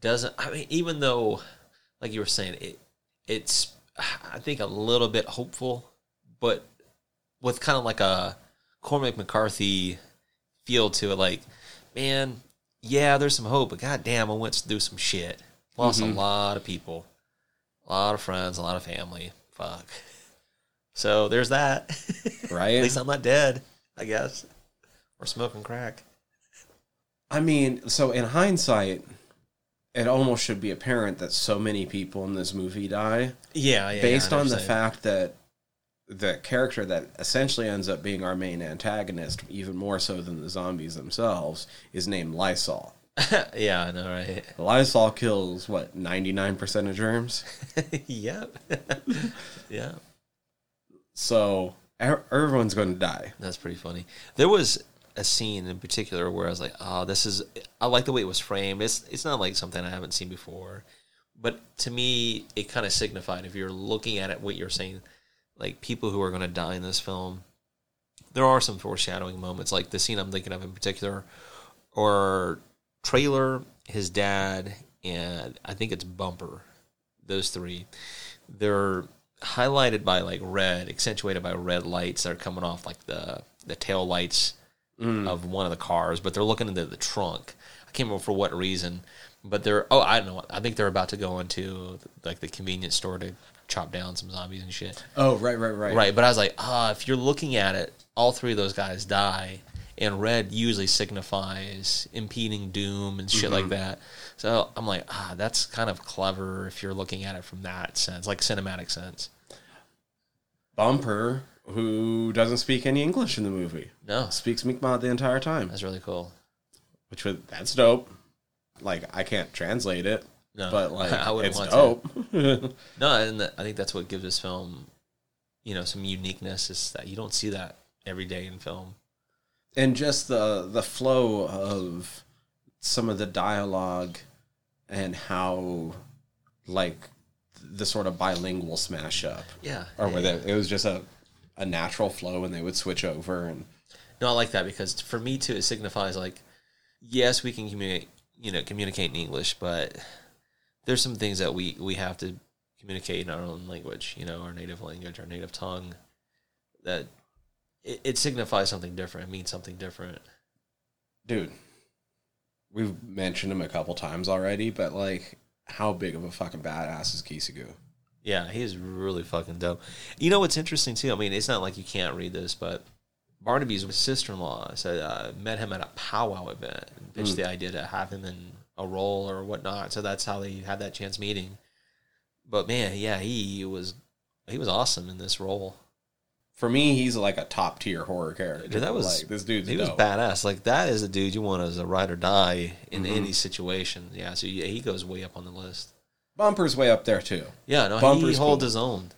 Speaker 2: doesn't. I mean, even though, like you were saying, it it's I think a little bit hopeful, but with kind of like a Cormac McCarthy feel to it. Like, man, yeah, there's some hope, but goddamn, I went through some shit. Lost
Speaker 1: Mhm.
Speaker 2: a lot of people, a lot of friends, a lot of family. Fuck. So there's that.
Speaker 1: right?
Speaker 2: At least I'm not dead, I guess, or smoking crack.
Speaker 1: I mean, so in hindsight, it almost should be apparent that so many people in this movie die
Speaker 2: Yeah, yeah.
Speaker 1: based on the fact that the character that essentially ends up being our main antagonist, even more so than the zombies themselves, is named Lysol.
Speaker 2: yeah, I know, right?
Speaker 1: Lysol kills what ninety nine percent of germs.
Speaker 2: yep. yeah,
Speaker 1: So er- everyone's going to die.
Speaker 2: that's pretty funny. There was a scene in particular where I was like, "Oh, this is." I like the way it was framed. It's it's not like something I haven't seen before, but to me, it kind of signified if you're looking at it, what you're saying, like people who are going to die in this film. There are some foreshadowing moments, like the scene I'm thinking of in particular, or Traylor, his dad, and I think it's Bumper. Those three, they're highlighted by like red, accentuated by red lights that are coming off like the the tail lights mm. of one of the cars, but they're looking into the trunk. I can't remember for what reason, but they're oh I don't know. I think they're about to go into like the convenience store to chop down some zombies and shit.
Speaker 1: Oh, right, right, right.
Speaker 2: Right, but I was like, ah, if you're looking at it, all three of those guys die, and red usually signifies impeding doom and shit like that. So I'm like, ah, that's kind of clever if you're looking at it from that sense, like cinematic sense.
Speaker 1: Bumper, who doesn't speak any English in the movie,
Speaker 2: No,
Speaker 1: speaks Mi'kmaq the entire time,
Speaker 2: that's really cool.
Speaker 1: which was that's dope. Like I can't translate it,
Speaker 2: No,
Speaker 1: but like
Speaker 2: I wouldn't
Speaker 1: it's
Speaker 2: want to. No, and I think that's what gives this film, you know, some uniqueness is that you don't see that every day in film.
Speaker 1: and just the the flow of some of the dialogue and how like the sort of bilingual smash up
Speaker 2: Yeah,
Speaker 1: or where they, it was just a a natural flow and they would switch over and
Speaker 2: No, I like that because for me too, it signifies like, yes, we can communicate, you know, communicate in English, but there's some things that we we have to communicate in our own language, you know, our native language, our native tongue. That it, it signifies something different. It means something different.
Speaker 1: dude we've mentioned him a couple times already but like how big of a fucking badass is Gisigu?
Speaker 2: Yeah, he is really fucking dope. You know what's interesting too? I mean, it's not like you can't read this, but Barnaby's sister-in-law said uh, met him at a powwow event and pitched the idea to have him in a role or whatnot. So that's how they had that chance meeting. But man, yeah, he was he was awesome in this role.
Speaker 1: for me he's like a top tier horror character
Speaker 2: Dude, that was
Speaker 1: like this dude.
Speaker 2: he was badass. Like that is a dude you want as a ride or die in
Speaker 1: Mm-hmm.
Speaker 2: any situation. Yeah, so yeah, he goes way up on the list.
Speaker 1: bumper's way up there too
Speaker 2: Yeah, no, he
Speaker 1: Bumper's
Speaker 2: holds
Speaker 1: cool.
Speaker 2: his own.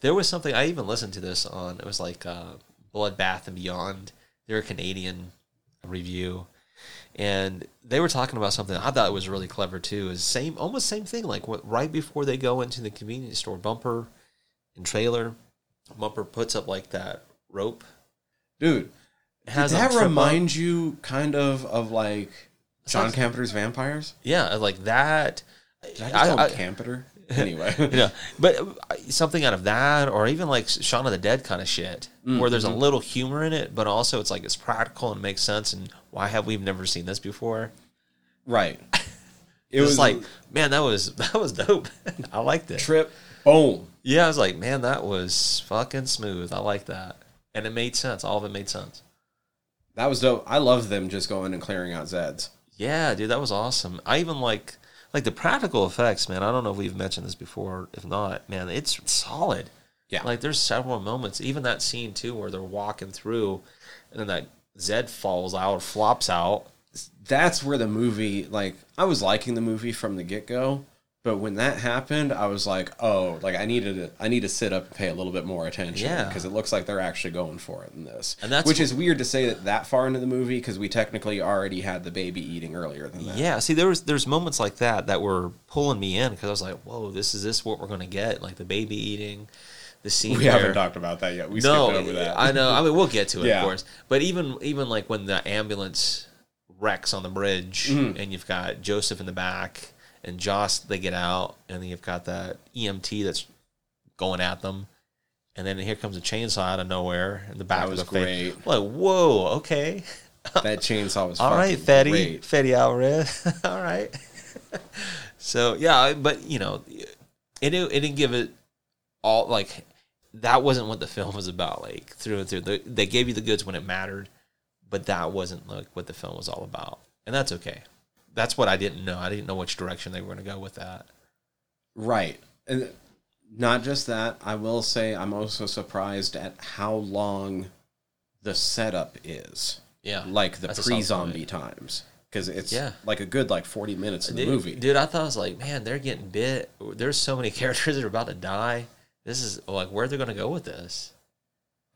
Speaker 2: There was something I even listened to this on. It was like uh, Bloodbath and Beyond. They're a Canadian review, and they were talking about something I thought was really clever too. Is same, almost same thing. Like what right before they go into the convenience store, Bumper and Traylor, Bumper puts up like that rope.
Speaker 1: dude
Speaker 2: Has
Speaker 1: Did that
Speaker 2: trip up.
Speaker 1: remind you kind of of like John
Speaker 2: Sounds-
Speaker 1: Campeter's Vampires?
Speaker 2: Yeah, like that.
Speaker 1: Did I just
Speaker 2: I-
Speaker 1: call
Speaker 2: I-
Speaker 1: Campeter? Anyway,
Speaker 2: you know, but uh, something out of that, or even like Shaun of the Dead kind of shit, where there's a little humor in it, but also it's like it's practical and makes sense. And why have we never seen this before?
Speaker 1: right.
Speaker 2: It was like, man, that was that was dope. I liked it.
Speaker 1: trip, boom.
Speaker 2: Yeah, I was like, man, that was fucking smooth. I like that, and it made sense. All of it made sense.
Speaker 1: That was dope. I love them just going and clearing out Zeds.
Speaker 2: Yeah, dude, that was awesome. I even like like the practical effects, man. I don't know if we've mentioned this before. If not, man, it's solid.
Speaker 1: Yeah.
Speaker 2: Like there's several moments, even that scene too, where they're walking through, and then that Zed falls out flops out.
Speaker 1: That's where the movie, like, I was liking the movie from the get go, but when that happened, I was like, oh, like I needed to, I need to sit up and pay a little bit more attention
Speaker 2: Yeah.
Speaker 1: because it looks like they're actually going for it in this.
Speaker 2: And that's
Speaker 1: which
Speaker 2: wh-
Speaker 1: is weird to say that that far into the movie because we technically already had the baby eating earlier than that.
Speaker 2: Yeah, see, there was there's moments like that that were pulling me in because I was like, whoa, this is this what we're gonna get? Like the baby eating, the scene.
Speaker 1: We
Speaker 2: where-
Speaker 1: haven't talked about that yet. We
Speaker 2: no,
Speaker 1: skipped over that.
Speaker 2: I know. I mean, we'll get to it,
Speaker 1: Yeah.
Speaker 2: of course. But even even like when the ambulance wrecks on the bridge,
Speaker 1: Mm-hmm.
Speaker 2: and you've got Joseph in the back, and Joss, they get out, and then you've got that EMT that's going at them, and then here comes a chainsaw out of nowhere in the back
Speaker 1: That
Speaker 2: of
Speaker 1: was
Speaker 2: the face.
Speaker 1: great.
Speaker 2: Like, whoa, okay,
Speaker 1: that chainsaw was
Speaker 2: all right, Fede,
Speaker 1: great.
Speaker 2: Fede Alvarez, all right. so yeah, but you know, it didn't- it didn't give it all like that wasn't what the film was about. Like through and through, they, they gave you the goods when it mattered, but that wasn't like what the film was all about, and that's okay. That's what I didn't know. I didn't know which direction they were going to go with that.
Speaker 1: Right. And not just that, I will say I'm also surprised at how long the setup is.
Speaker 2: Yeah,
Speaker 1: Like the
Speaker 2: That's a solid
Speaker 1: pre zombie times. Because it's
Speaker 2: Yeah.
Speaker 1: like a good like 40 minutes in the
Speaker 2: dude,
Speaker 1: movie.
Speaker 2: dude. I thought I was like, man, they're getting bit. There's so many characters that are about to die. This is like where they're going to go with this.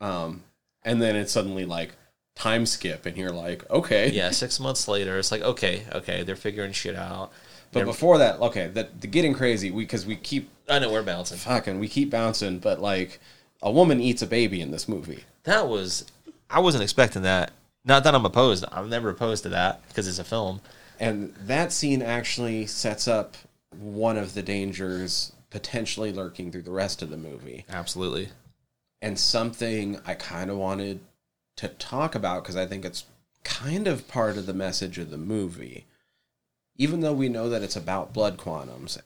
Speaker 1: Um, and then it's suddenly like time skip, and you're like, okay.
Speaker 2: yeah, six months later, it's like okay, okay, they're figuring shit out.
Speaker 1: But before that, okay, the, the getting crazy, we because we keep
Speaker 2: I know we're bouncing.
Speaker 1: fucking, we keep bouncing, but like a woman eats a baby in this movie.
Speaker 2: That was I wasn't expecting that. Not that I'm opposed. I'm never opposed to that because it's a film.
Speaker 1: And that scene actually sets up one of the dangers potentially lurking through the rest of the movie.
Speaker 2: Absolutely.
Speaker 1: And something I kind of wanted to talk about because I think it's kind of part of the message of the movie. Even though we know that it's about blood quantums,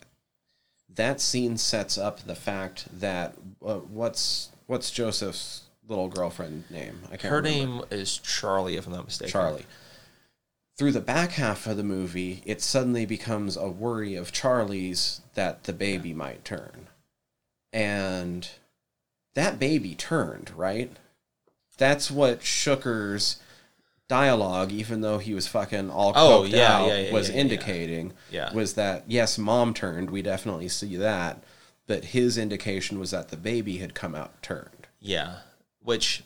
Speaker 1: that scene sets up the fact that uh, what's what's Joseph's little girlfriend name? I can't
Speaker 2: Her
Speaker 1: remember.
Speaker 2: name is Charlie, if I'm not mistaken.
Speaker 1: Charlie. Through the back half of the movie, it suddenly becomes a worry of Charlie's that the baby might turn. And that baby turned, right? That's what Shooker's dialogue, even though he was fucking all
Speaker 2: Oh,
Speaker 1: coked
Speaker 2: yeah,
Speaker 1: out,
Speaker 2: yeah, yeah,
Speaker 1: was indicating
Speaker 2: Yeah.
Speaker 1: was that yes, mom turned. We definitely see that, but his indication was that the baby had come out turned.
Speaker 2: Yeah, which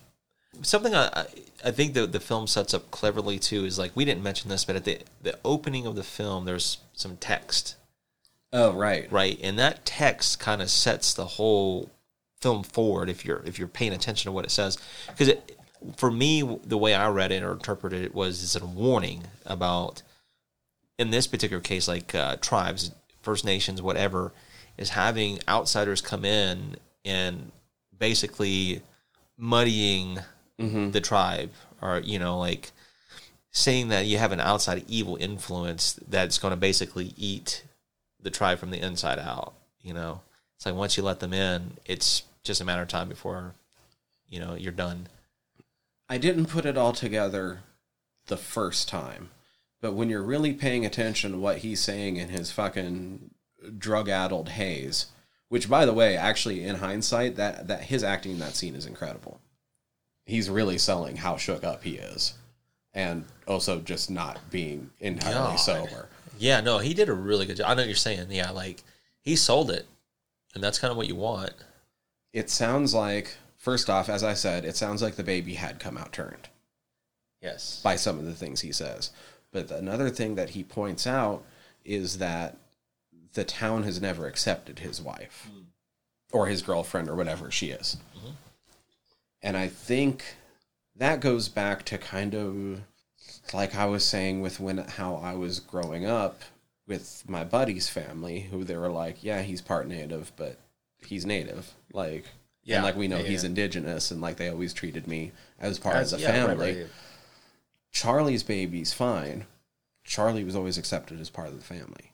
Speaker 2: something I I- I think the the film sets up cleverly too is like we didn't mention this, but at the the opening of the film, there's some text,
Speaker 1: Oh, right.
Speaker 2: right, and that text kind of sets the whole film forward if you're if you're paying attention to what it says. Because it for me the way I read it or interpreted it was it's a warning about in this particular case like uh, tribes, First Nations, whatever, is having outsiders come in and basically muddying the tribe or you know like saying that you have an outside evil influence that's going to basically eat the tribe from the inside out you know? It's like once you let them in it's just a matter of time before you know you're done
Speaker 1: I didn't put it all together the first time, but when you're really paying attention to what he's saying in his fucking drug-addled haze, which by the way, actually in hindsight, that that his acting in that scene is incredible. He's really selling how shook up he is, and also just not being entirely
Speaker 2: God.
Speaker 1: sober.
Speaker 2: yeah no he did a really good job i know what you're saying yeah like he sold it and that's kind of what you want
Speaker 1: It sounds like, first off, as I said, it sounds like the baby had come out turned.
Speaker 2: yes
Speaker 1: by some of the things he says. But another thing that he points out is that the town has never accepted his wife or his girlfriend or whatever she is. Mm-hmm. And I think that goes back to kind of like I was saying with when how I was growing up with my buddy's family who they were like, yeah, he's part native, but he's native. Like
Speaker 2: Yeah,
Speaker 1: and like we know
Speaker 2: yeah,
Speaker 1: he's
Speaker 2: yeah.
Speaker 1: indigenous and like they always treated me as part of the family.
Speaker 2: right.
Speaker 1: Charlie's baby's fine. Charlie was always accepted as part of the family.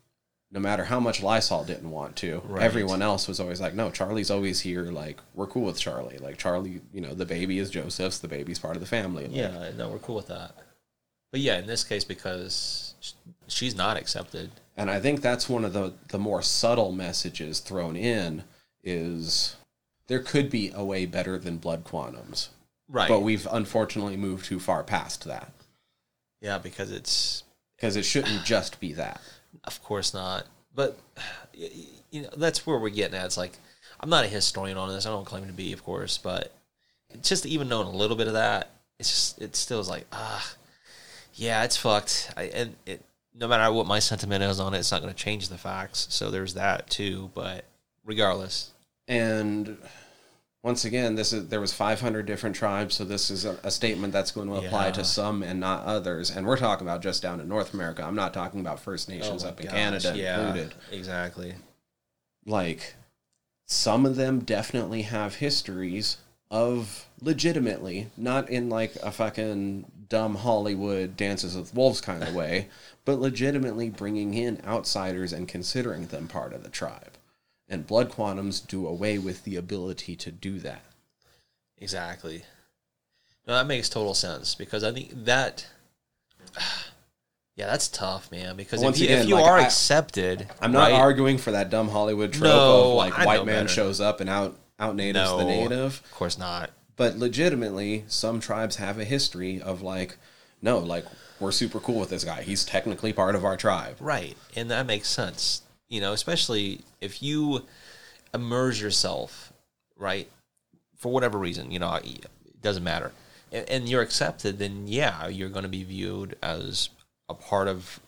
Speaker 1: No matter how much Lysol didn't want to,
Speaker 2: Right.
Speaker 1: everyone else was always like, no, Charlie's always here. Like, we're cool with Charlie. Like, Charlie, you know, the baby is Joseph's, the baby's part of the family. Like,
Speaker 2: Yeah, no, we're cool with that. But yeah, in this case, because she's not accepted.
Speaker 1: And I think that's one of the, the more subtle messages thrown in is there could be a way better than blood quantums.
Speaker 2: Right.
Speaker 1: But we've unfortunately moved too far past that
Speaker 2: yeah, because it's,
Speaker 1: because it shouldn't just be that.
Speaker 2: of course not. But, you know, that's where we're getting at. It's like, I'm not a historian on this. I don't claim to be, of course. But just even knowing a little bit of that, it's just, it still is like, ah, yeah, it's fucked. I, and it, no matter what my sentiment is on it, it's not going to change the facts. So there's that too. But regardless,
Speaker 1: and once again this is there was 500 different tribes so this is a, a statement that's going to apply
Speaker 2: Yeah.
Speaker 1: to some and not others. And we're talking about just down in north america. I'm not talking about first
Speaker 2: Oh
Speaker 1: nations
Speaker 2: my
Speaker 1: up in
Speaker 2: gosh,
Speaker 1: canada
Speaker 2: yeah,
Speaker 1: included.
Speaker 2: Exactly.
Speaker 1: like some of them definitely have histories of legitimately not in like a fucking dumb hollywood dances with wolves kind of way but legitimately bringing in outsiders and considering them part of the tribe and blood quantums do away with the ability to do that
Speaker 2: Exactly. No, that makes total sense because I think that, yeah, that's tough, man. Because
Speaker 1: Once
Speaker 2: if you,
Speaker 1: again,
Speaker 2: if you
Speaker 1: like,
Speaker 2: are
Speaker 1: I-
Speaker 2: accepted,
Speaker 1: I'm not
Speaker 2: right?
Speaker 1: arguing for that dumb Hollywood trope
Speaker 2: No,
Speaker 1: of like
Speaker 2: I
Speaker 1: white man
Speaker 2: better.
Speaker 1: shows up and out out natives
Speaker 2: No,
Speaker 1: the native.
Speaker 2: Of course not.
Speaker 1: But legitimately, some tribes have a history of like, no, like we're super cool with this guy. He's technically part of our tribe.
Speaker 2: Right, and that makes sense. You know, especially if you immerse yourself, right, for whatever reason, you know, it doesn't matter, and, and you're accepted, then yeah, you're going to be viewed as a part of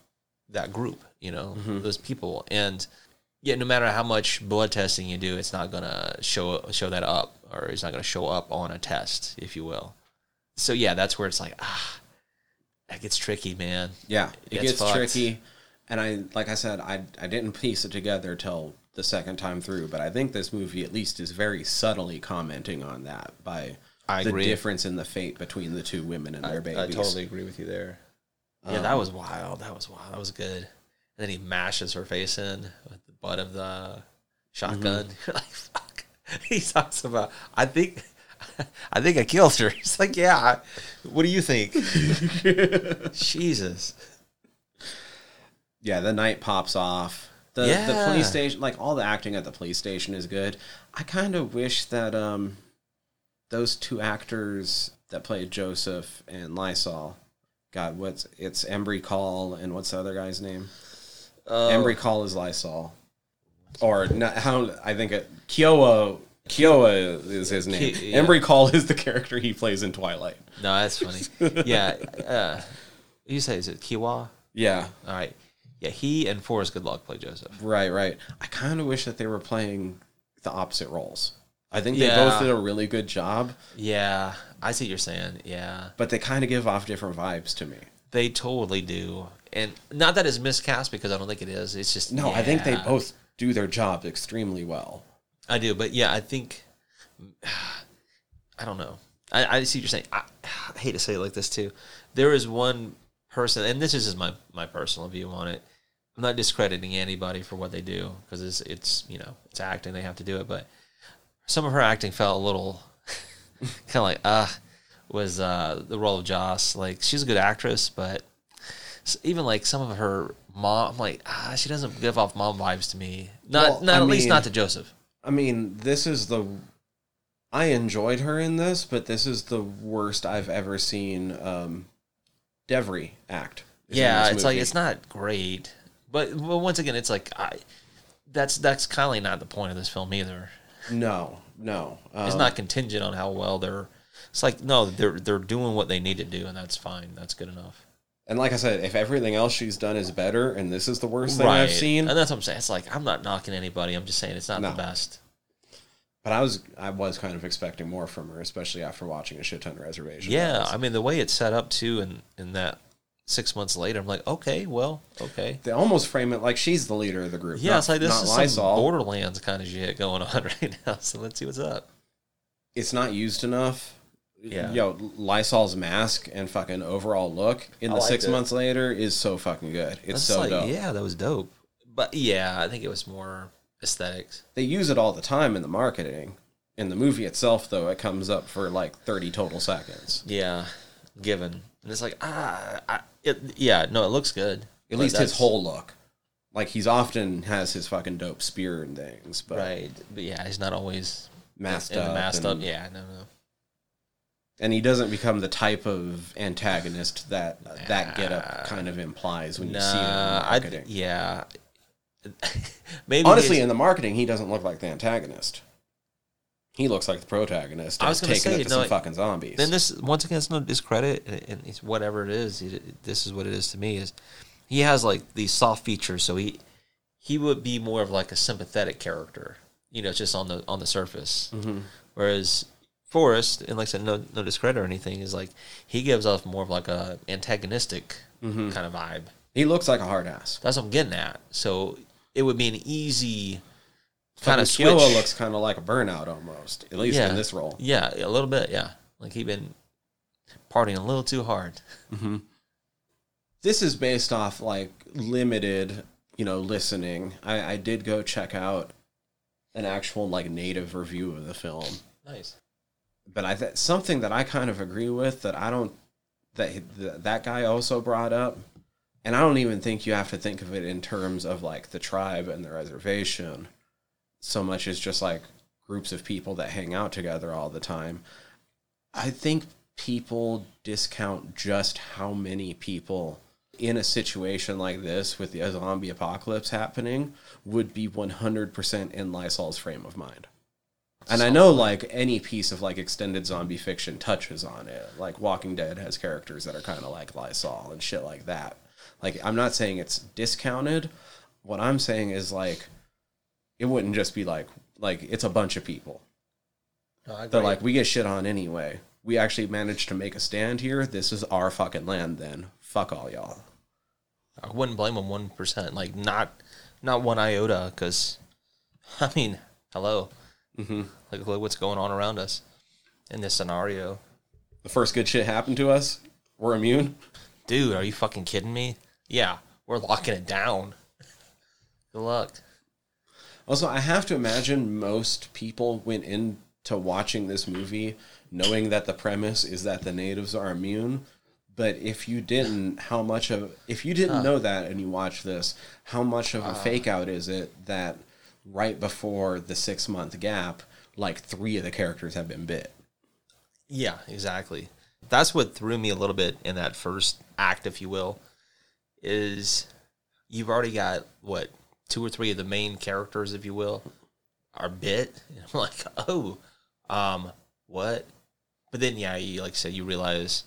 Speaker 2: that group, you know,
Speaker 1: Mm-hmm.
Speaker 2: those people. And yeah, no matter how much blood testing you do, it's not gonna show show that up, or it's not gonna show up on a test, if you will. So yeah, that's where it's like ah, that gets tricky, man.
Speaker 1: Yeah, it
Speaker 2: It's
Speaker 1: gets
Speaker 2: fucked.
Speaker 1: tricky, and I like I said, I I didn't piece it together till the second time through, but I think this movie at least is very subtly commenting on that by
Speaker 2: I
Speaker 1: the
Speaker 2: agree.
Speaker 1: difference in the fate between the two women and their babies.
Speaker 2: I totally agree with you there. Yeah, that um, was wild. That was wild. That was good. And then he mashes her face in with the butt of the shotgun. You're mm-hmm. like, fuck. He talks about. I think. I think I killed her. He's like, yeah. What do you think? Jesus.
Speaker 1: Yeah, the night pops off. The the police station, like all the acting at the police station is good. I kind of wish that um those two actors that played Joseph and Lysol, God, what's it's Embry Call and what's the other guy's name? Embry Call is Lysol, or not, how I think it Kiowa Kiowa is his name.
Speaker 2: Ki- yeah.
Speaker 1: Embry Call is the character he plays in Twilight.
Speaker 2: No, that's funny. yeah. Uh, you say, is it Kiwa?
Speaker 1: Yeah,
Speaker 2: All right. Yeah, he and Forrest Goodluck play Joseph.
Speaker 1: Right, right. I kind of wish that they were playing the opposite roles. I think
Speaker 2: Yeah.
Speaker 1: they both did a really good job,
Speaker 2: Yeah, I see what you're saying. Yeah.
Speaker 1: but they kind of give off different vibes to me.
Speaker 2: They totally do. And not that it's miscast because I don't think it is. It's just
Speaker 1: No, I think they
Speaker 2: yeah.
Speaker 1: both do their job extremely well.
Speaker 2: I do, but yeah, I think I don't know. I, I see what you're saying. I, I hate to say it like this too. There is one person, and this is just my my personal view on it. I'm not discrediting anybody for what they do because it's it's you know it's acting. They have to do it, but some of her acting felt a little kind of like ah was uh, the role of Joss. Like she's a good actress, but even like some of her mom, I'm like ah, she doesn't give off mom vibes to me. Not
Speaker 1: Well,
Speaker 2: not
Speaker 1: I
Speaker 2: at least not to Joseph.
Speaker 1: I mean, this is the. I enjoyed her in this, but this is the worst I've ever seen um, Devry act.
Speaker 2: Yeah, it's like it's not great, but, but once again, it's like I. That's that's kind of not the point of this film either.
Speaker 1: No, no. Um,
Speaker 2: It's not contingent on how well they're. It's like no, they're they're doing what they need to do, and that's fine. That's good enough.
Speaker 1: And like I said, if everything else she's done is better, and this is the worst thing I've seen,
Speaker 2: and that's what I'm saying. It's like I'm not knocking anybody. I'm just saying it's not
Speaker 1: No.
Speaker 2: the best.
Speaker 1: But I was I was kind of expecting more from her, especially after watching a shit ton of reservation.
Speaker 2: Yeah, I mean the way it's set up too, and in that six months later, I'm like, okay, well, okay.
Speaker 1: they almost frame it like she's the leader of the group.
Speaker 2: Yeah,
Speaker 1: not,
Speaker 2: it's like this
Speaker 1: not
Speaker 2: is
Speaker 1: Lysol.
Speaker 2: some Borderlands kind of shit going on right now. So let's see what's up.
Speaker 1: It's not used enough.
Speaker 2: Yeah.
Speaker 1: Yo, Lysol's mask and fucking overall look in
Speaker 2: I
Speaker 1: the six
Speaker 2: it.
Speaker 1: months later is so fucking good. It's
Speaker 2: That's
Speaker 1: so
Speaker 2: like,
Speaker 1: dope.
Speaker 2: yeah, that was dope. But yeah, I think it was more aesthetics.
Speaker 1: They use it all the time in the marketing. In the movie itself, though, it comes up for like thirty total seconds.
Speaker 2: Yeah, given, and it's like ah, I, it, yeah, no, it looks good.
Speaker 1: At least his whole look. Like he's often has his fucking dope spear and things, but
Speaker 2: right, but yeah, he's not always
Speaker 1: masked
Speaker 2: in
Speaker 1: up.
Speaker 2: masked
Speaker 1: and-
Speaker 2: up. Yeah, no, no.
Speaker 1: and he doesn't become the type of antagonist that that getup kind of implies when you see him in the
Speaker 2: Nah, I
Speaker 1: marketing.
Speaker 2: yeah. Maybe
Speaker 1: Honestly, in the marketing, he doesn't look like the antagonist. He looks like the protagonist.
Speaker 2: I was gonna
Speaker 1: taking
Speaker 2: say,
Speaker 1: it to
Speaker 2: no,
Speaker 1: some
Speaker 2: it-
Speaker 1: fucking zombies.
Speaker 2: then this once again it's no discredit and, and it's whatever it is he, this is what it is to me is he has like these soft features so he he would be more of like a sympathetic character you know just on the on the surface mm-hmm. whereas Forrest and like I said no no discredit or anything is like he gives off more of like a antagonistic mm-hmm. kind of vibe
Speaker 1: he looks like a hard ass.
Speaker 2: that's what I'm getting at so it would be an easy kind of switch
Speaker 1: looks kind of like a burnout almost, at least
Speaker 2: Yeah.
Speaker 1: in this role.
Speaker 2: yeah a little bit yeah like he been partying a little too hard mm-hmm.
Speaker 1: This is based off like limited, you know, listening. I, I did go check out an actual like native review of the film.
Speaker 2: nice
Speaker 1: but I th- something that I kind of agree with that I don't that he- th- that guy also brought up, and I don't even think you have to think of it in terms of like the tribe and the reservation, so much as just like groups of people that hang out together all the time. I think people discount just how many people in a situation like this with the zombie apocalypse happening would be 100% in Lysol's frame of mind. And I know like any piece of like extended zombie fiction touches on it. Like Walking Dead has characters that are kind of like Lysol and shit like that. Like I'm not saying it's discounted. What I'm saying is like it wouldn't just be like like it's a bunch of people. They're like we get shit on anyway. We actually managed to make a stand here. This is our fucking land then. Fuck all y'all.
Speaker 2: I wouldn't blame them one percent. Like not not one iota. Because I mean, hello, mm-hmm. like look what's going on around us in this scenario,
Speaker 1: The first good shit happened to us. We're immune.
Speaker 2: dude. Are you fucking kidding me? Yeah, we're locking it down. Good luck.
Speaker 1: Also, I have to imagine most people went into watching this movie knowing that the premise is that the natives are immune. But if you didn't, how much of if you didn't know that and you watch this, how much of a fake out is it that right before the six month gap, like three of the characters have been bit?
Speaker 2: Yeah, exactly. That's what threw me a little bit in that first act, if you will, is you've already got what two or three of the main characters, if you will, are bit. And I'm like, oh, um, what? But then, yeah, you like I said, you realize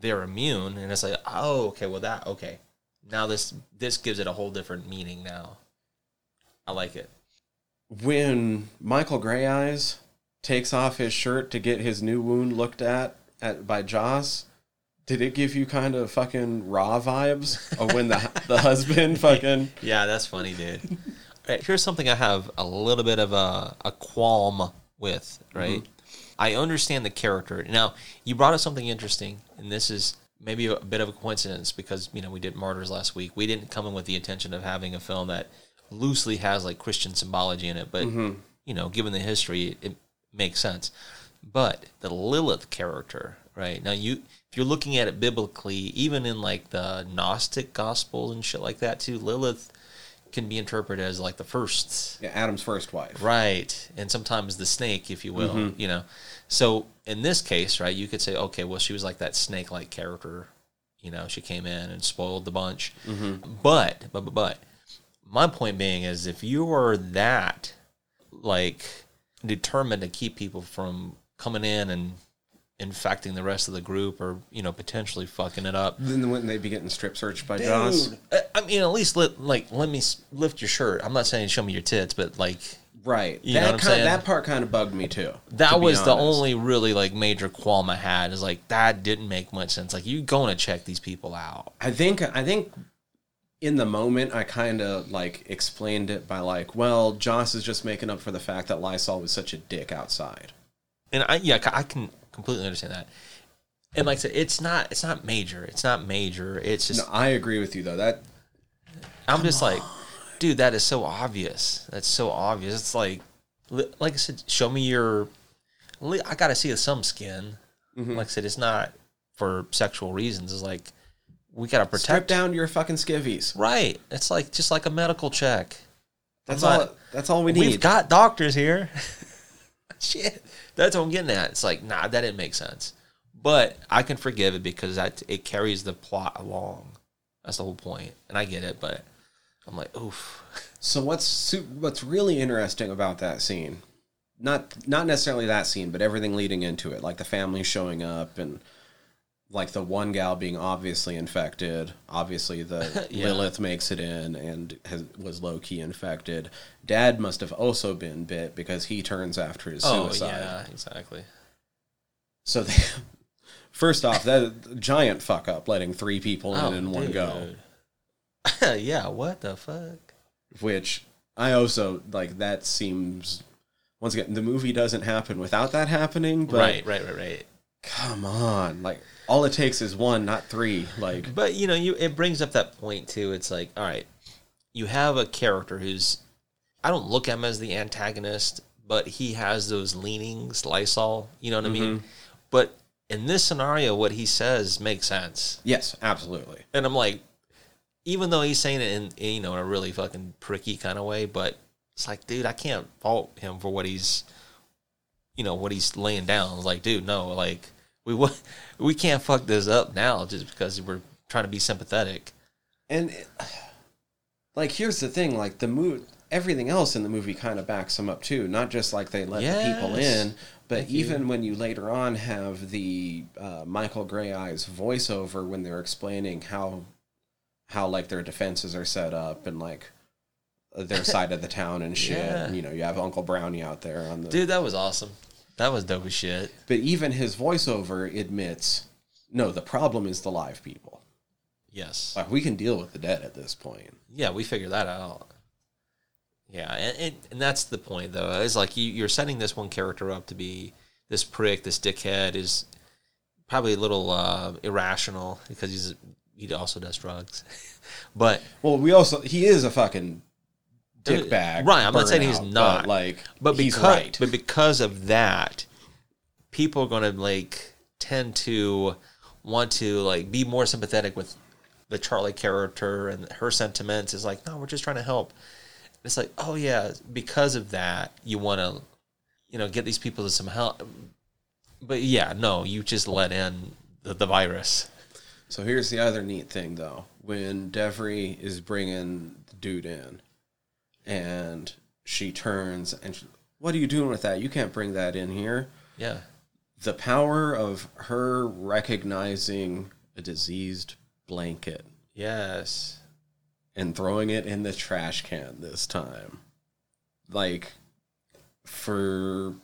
Speaker 2: they're immune, and it's like, oh, okay, well that okay. Now this this gives it a whole different meaning. Now, I like it.
Speaker 1: When Michael Greyeyes takes off his shirt to get his new wound looked at, at by Joss, did it give you kind of fucking raw vibes of when the the husband fucking
Speaker 2: Yeah, that's funny, dude. right, here's something I have a little bit of a, a qualm with, mm-hmm. right? I understand the character. Now, you brought up something interesting, and this is maybe a bit of a coincidence because, you know, we did Martyrs last week. We didn't come in with the intention of having a film that loosely has like Christian symbology in it, but, mm-hmm. you know, given the history, it makes sense. But the Lilith character, right? Now, you you're looking at it biblically, even in like the Gnostic gospels and shit like that too, Lilith can be interpreted as like the first
Speaker 1: yeah, Adam's first wife?
Speaker 2: Right. And sometimes the snake, if you will, mm-hmm. you know. So in this case, right, you could say, okay, well, she was like that snake like character. You know, she came in and spoiled the bunch. Mm-hmm. But, but, but, but, my point being is if you were that, like, determined to keep people from coming in and infecting the rest of the group or, you know, potentially fucking it up,
Speaker 1: Then wouldn't they be getting strip searched by Joss?
Speaker 2: Dude, I- I mean, at least let like let me lift your shirt. I'm not saying show me your tits, but like
Speaker 1: Right.
Speaker 2: You know
Speaker 1: that
Speaker 2: what I'm
Speaker 1: kind
Speaker 2: saying?
Speaker 1: that part kind of bugged me too.
Speaker 2: that
Speaker 1: to
Speaker 2: was the only really like major qualm I had. Is like that didn't make much sense. Like you going to check these people out.
Speaker 1: I think I think in the moment I kind of like explained it by like, well, Joss is just making up for the fact that Lysol was such a dick outside.
Speaker 2: And I yeah, I can completely understand that. And like I said, it's not it's not major. It's not major. It's just
Speaker 1: No, I agree with you though. That
Speaker 2: I'm just like, dude, that is so obvious. That's so obvious. It's like, like I said, show me your. I gotta see some skin.
Speaker 1: Mm-hmm.
Speaker 2: Like I said, it's not for sexual reasons. It's like we gotta
Speaker 1: strip
Speaker 2: protect.
Speaker 1: down your fucking skivvies.
Speaker 2: Right. It's like just like a medical check.
Speaker 1: That's all. that's all we need.
Speaker 2: We've got doctors here. Shit. That's what I'm getting at. It's like, nah, that didn't make sense. But I can forgive it because that it carries the plot along. That's the whole point. And I get it, but I'm like, oof.
Speaker 1: So what's what's really interesting about that scene? Not not necessarily that scene, but everything leading into it, like the family showing up and like the one gal being obviously infected. Obviously, the
Speaker 2: Yeah.
Speaker 1: Lilith makes it in and has, was low key infected. Dad must have also been bit because he turns after his suicide.
Speaker 2: Oh yeah, exactly.
Speaker 1: So they, first off, that giant fuck up letting three people in oh, in one go.
Speaker 2: go. yeah, what the fuck?
Speaker 1: which I also like that seems once again the movie doesn't happen without that happening but
Speaker 2: right, right, right, right.
Speaker 1: Come on like all it takes is one not three like
Speaker 2: But you know, you it brings up that point too. It's like, all right, you have a character who's I don't look at him as the antagonist, but he has those leanings, Lysol, you know what I mean? Mm-hmm. But in this scenario, what he says makes sense.
Speaker 1: yes absolutely
Speaker 2: And I'm like, even though he's saying it in, in you know in a really fucking pricky kind of way, but it's like, dude, I can't fault him for what he's, you know, what he's laying down. Like, dude, no, like we we can't fuck this up now just because we're trying to be sympathetic.
Speaker 1: and it- like here's the thing like the mood everything else in the movie kind of backs them up too not just like they let the people in but even when you later on have the uh, Michael Greyeyes voiceover when they're explaining how how like their defenses are set up and like their side of the town and shit.
Speaker 2: Yeah.
Speaker 1: You know, you have Uncle Brownie out there on the.
Speaker 2: Dude, that was awesome. That was dope as shit.
Speaker 1: But even his voiceover admits, no, the problem is the live people.
Speaker 2: Yes.
Speaker 1: Like we can deal with the dead at this point.
Speaker 2: Yeah, we figured that out. Yeah, and, and, and that's the point, though. Is like you, you're setting this one character up to be this prick, this dickhead is probably a little uh, irrational because he's he also does drugs, but
Speaker 1: Well, we also he is a fucking dickbag.
Speaker 2: Uh, right, I'm not saying he's
Speaker 1: burnout,
Speaker 2: not.
Speaker 1: but, like,
Speaker 2: but
Speaker 1: he's
Speaker 2: because
Speaker 1: right.
Speaker 2: but because of that, people are going to like tend to want to like be more sympathetic with the Charlie character and her sentiments. Is like, no, we're just trying to help. It's like, oh yeah, because of that, you want to, you know, get these people to some help. But yeah, no, you just let in the, the virus.
Speaker 1: So here's the other neat thing, though. When Devry is bringing the dude in, and she turns and she, what are you doing with that? You can't bring that in here.
Speaker 2: Yeah,
Speaker 1: The power of her recognizing a diseased blanket
Speaker 2: yes,
Speaker 1: and throwing it in the trash can this time. Like, for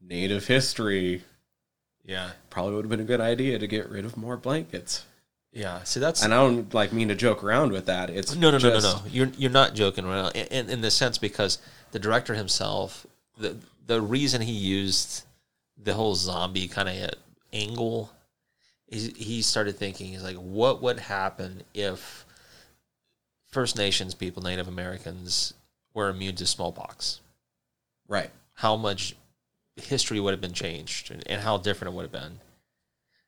Speaker 1: Native history,
Speaker 2: yeah,
Speaker 1: probably would have been a good idea to get rid of more blankets.
Speaker 2: Yeah. See, that's
Speaker 1: And I don't like mean to joke around with that. It's
Speaker 2: No, no, no, no, no. You're you're not joking around in, in, in the sense because the director himself, the the reason he used the whole zombie kind of angle, is he started thinking he's like, what would happen if First Nations people, Native Americans, were immune to smallpox?
Speaker 1: Right.
Speaker 2: How much history would have been changed, and, and how different it would have been.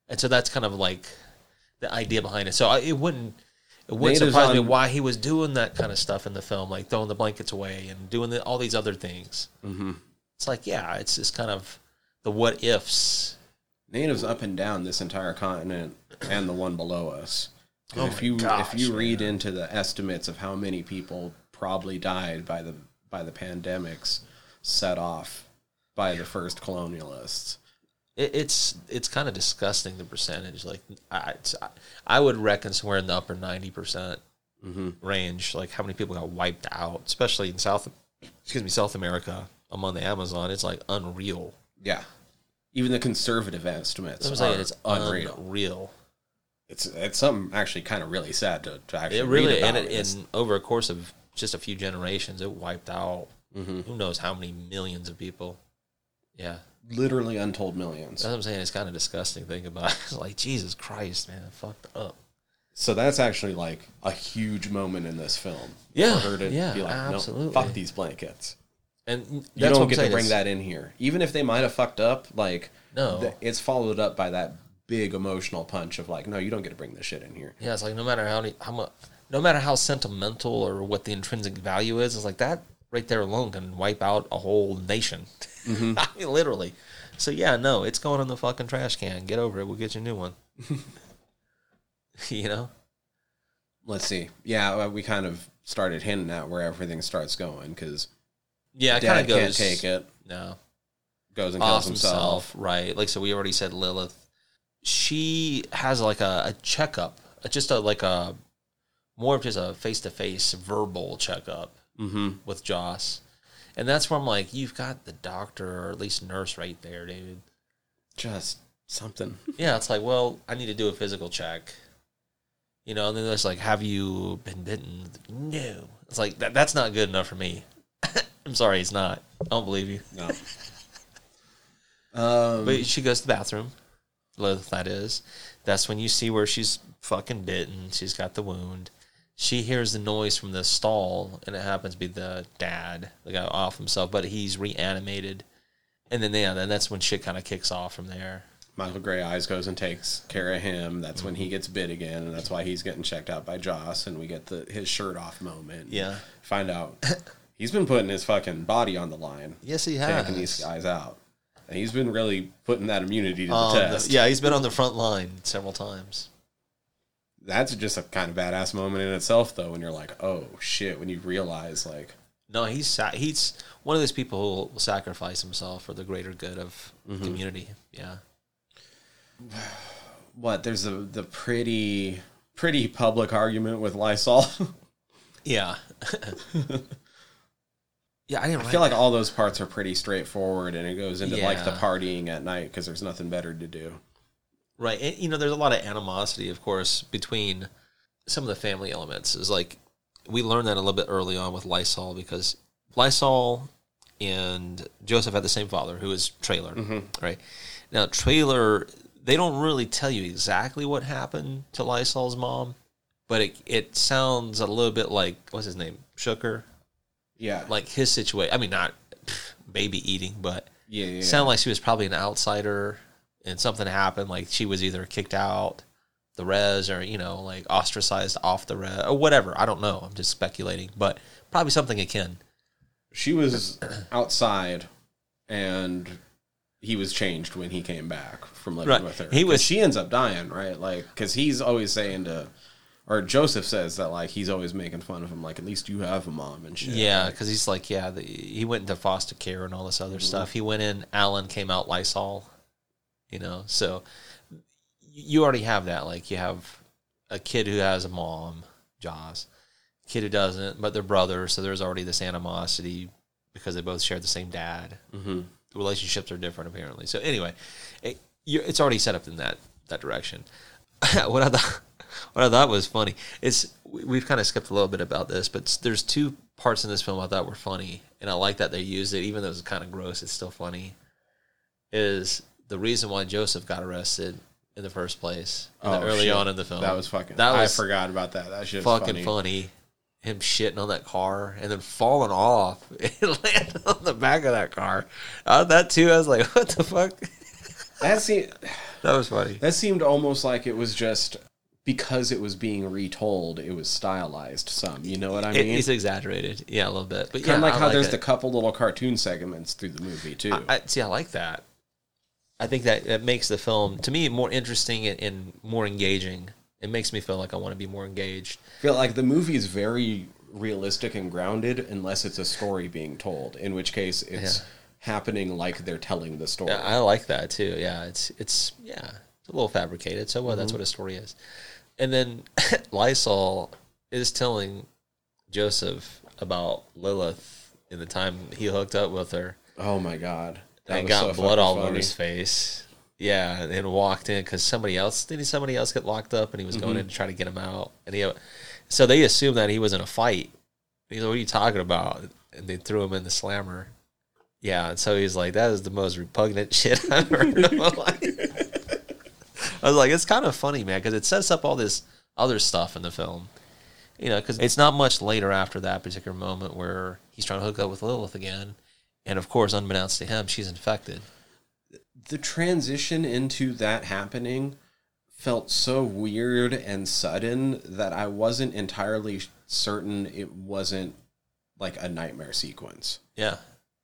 Speaker 2: And so that's kind of like the idea behind it. So I, it wouldn't it wouldn't
Speaker 1: Natives
Speaker 2: surprise me why he was doing that kind of stuff in the film, like throwing the blankets away and doing the, all these other things.
Speaker 1: Mm-hmm.
Speaker 2: It's like, yeah, it's just kind of the what ifs.
Speaker 1: Natives up and down this entire continent and the one below us.
Speaker 2: Oh
Speaker 1: if you
Speaker 2: gosh,
Speaker 1: if you read
Speaker 2: man.
Speaker 1: into the estimates of how many people probably died by the by the pandemics set off by the first colonialists.
Speaker 2: It, it's it's kind of disgusting the percentage. Like I, I, would reckon somewhere in the upper ninety percent
Speaker 1: Mm-hmm.
Speaker 2: range. Like how many people got wiped out, especially in South, excuse me, South America among the Amazon. It's like unreal.
Speaker 1: Yeah. Even the conservative estimates
Speaker 2: I'm saying it's
Speaker 1: unreal.
Speaker 2: unreal.
Speaker 1: It's it's something actually kind of really sad to, to actually
Speaker 2: It really
Speaker 1: read
Speaker 2: and it, in over a course of just a few generations, it wiped out
Speaker 1: Mhm.
Speaker 2: who knows how many millions of people. Yeah,
Speaker 1: literally untold millions.
Speaker 2: that's what I'm saying. It's kind of disgusting thinking about. It. It's like Jesus Christ, man, fucked up.
Speaker 1: So that's actually like a huge moment in this film.
Speaker 2: Yeah,
Speaker 1: for her to
Speaker 2: yeah,
Speaker 1: be like,
Speaker 2: absolutely.
Speaker 1: no, fuck these blankets.
Speaker 2: And
Speaker 1: You don't get to bring that in here, even if they might have fucked up. Like,
Speaker 2: No.
Speaker 1: the- it's followed up by that big emotional punch of like, no, you don't get to bring this shit in here.
Speaker 2: Yeah, it's like no matter how how much, no matter how sentimental or what the intrinsic value is, it's like that right there alone can wipe out a whole nation. I mean, literally. So yeah, no, it's going in the fucking trash can. Get over it. We'll get you a new one. you know.
Speaker 1: Let's see. Yeah, we kind of started hinting at where everything starts going because
Speaker 2: Yeah, it kind of goes.
Speaker 1: can't take it,
Speaker 2: No,
Speaker 1: goes and kills himself.
Speaker 2: himself. Right. Like so, we already said Lilith. She has like a, a checkup, uh, just a like a more of just a face to face verbal checkup
Speaker 1: Mm-hmm.
Speaker 2: with Joss. And that's where I'm like, you've got the doctor or at least nurse right there, dude.
Speaker 1: Just something.
Speaker 2: Yeah, it's like, well, I need to do a physical check. You know, and then there's like, have you been bitten? No. It's like, that, that's not good enough for me. I'm sorry, it's not. I don't believe you.
Speaker 1: No. um,
Speaker 2: But she goes to the bathroom. Lilith, that is. That's when you see where she's fucking bitten. She's got the wound. She hears the noise from the stall, and it happens to be the dad, the guy off himself, but he's reanimated. And then, yeah, then that's when shit kind of kicks off from there.
Speaker 1: Michael Greyeyes goes and takes care of him. That's when he gets bit again, and that's why he's getting checked out by Joss, and we get the his shirt off moment.
Speaker 2: Yeah.
Speaker 1: Find out he's been putting his fucking body on the line,
Speaker 2: Yes, he has
Speaker 1: taking these guys out, and he's been really putting that immunity to the
Speaker 2: Um, the-
Speaker 1: test.
Speaker 2: yeah, he's been on the front line several times.
Speaker 1: That's just a kind of badass moment in itself, though, when you're like, oh shit, when you realize like,
Speaker 2: No, he's sa- he's one of those people who will sacrifice himself for the greater good of mm-hmm. community. Yeah.
Speaker 1: what? There's a the pretty pretty public argument with Lysol.
Speaker 2: Yeah. yeah, I didn't.
Speaker 1: I feel like all those parts are pretty straightforward, and it goes into like the partying at night because there's nothing better to do.
Speaker 2: Right. And, you know, there's a lot of animosity, of course, between some of the family elements. Is like we learned that a little bit early on with Lysol because Lysol and Joseph had the same father, who is Traylor. Mm-hmm. Right. Now, Traylor, they don't really tell you exactly what happened to Lysol's mom, but it it sounds a little bit like what's his name, Shooker,
Speaker 1: Yeah,
Speaker 2: like his situation. I mean, not baby eating, but
Speaker 1: yeah, yeah.
Speaker 2: sounded like she was probably an outsider and something happened like she was either kicked out the res or you know like ostracized off the res or whatever i don't know i'm just speculating but probably something akin
Speaker 1: she was outside, and he was changed when he came back from living
Speaker 2: Right.
Speaker 1: with her.
Speaker 2: He was-
Speaker 1: She ends up dying, right? Like, because he's always saying to, or Joseph says that like he's always making fun of him. Like, at least you have a mom and shit.
Speaker 2: yeah
Speaker 1: Like,
Speaker 2: because he's like yeah the, he went into foster care and all this other stuff he went in alan came out lysol you know so you already have that like you have a kid who has a mom jaws kid who doesn't but they're brothers so there's already this animosity because they both share the same dad
Speaker 1: mhm.
Speaker 2: the relationships are different apparently. So anyway, it, it's already set up in that that direction. what I thought what I thought was funny is we- we've kind of skipped a little bit about this, but there's two parts in this film I thought were funny, and I like that they used it, even though it's kind of gross. It's still funny. Is the reason why Joseph got arrested in the first place in the
Speaker 1: Oh,
Speaker 2: early
Speaker 1: shit.
Speaker 2: on in the film?
Speaker 1: That was fucking.
Speaker 2: That was I
Speaker 1: forgot about that. That shit
Speaker 2: fucking
Speaker 1: funny.
Speaker 2: funny. Him shitting on that car and then falling off and landing on the back of that car. Uh, that too, I was like, what the fuck?
Speaker 1: That seemed
Speaker 2: That was funny.
Speaker 1: that seemed almost like it was just because it was being retold. It was stylized some. You know what I
Speaker 2: It,
Speaker 1: mean?
Speaker 2: it's exaggerated, yeah, a little bit. But
Speaker 1: kind
Speaker 2: yeah,
Speaker 1: of like
Speaker 2: I
Speaker 1: how there's
Speaker 2: it.
Speaker 1: the couple little cartoon segments through the movie too.
Speaker 2: I, I, see, I like that. I think that that makes the film to me more interesting and, and more engaging. It makes me feel like I want to be more engaged.
Speaker 1: I feel like the movie is very realistic and grounded unless it's a story being told in which case it's
Speaker 2: Yeah.
Speaker 1: happening like they're telling the story
Speaker 2: I I like that too. Yeah, it's it's yeah, it's a little fabricated. So what? That's mm-hmm. what a story is. And then Lysol is telling Joseph about Lilith in the time he hooked up with her
Speaker 1: oh my god That
Speaker 2: and got
Speaker 1: so
Speaker 2: blood all over his face. Yeah, and walked in because somebody else did somebody else get locked up and he was
Speaker 1: Mm-hmm.
Speaker 2: going in to try to get him out. And he, so they assumed that he was in a fight. He's like, "What are you talking about?" And they threw him in the slammer. Yeah, and so he's like, "That is the most repugnant shit I've ever heard in my life." I was like, "It's kind of funny, man, because it sets up all this other stuff in the film." You know, because it's not much later after that particular moment where he's trying to hook up with Lilith again, and of course, unbeknownst to him, she's infected.
Speaker 1: the transition into that happening felt so weird and sudden that I wasn't entirely certain it wasn't like a nightmare sequence.
Speaker 2: Yeah,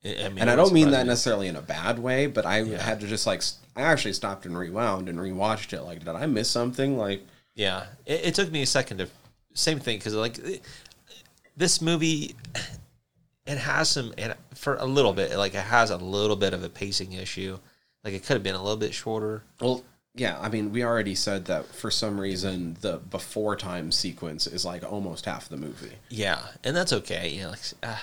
Speaker 2: I mean,
Speaker 1: and I don't mean that necessarily in a bad way, but I
Speaker 2: Yeah.
Speaker 1: had to just like I actually stopped and rewound and rewatched it. Like, did I miss something? Like,
Speaker 2: Yeah, it, it took me a second to same thing because like it- this movie, it has some and for a little bit like it has a little bit of a pacing issue. Like it could have been a little bit shorter.
Speaker 1: well, yeah. I mean, we already said that for some reason the before time sequence is like almost half the movie.
Speaker 2: Yeah, and that's okay. You know, like uh,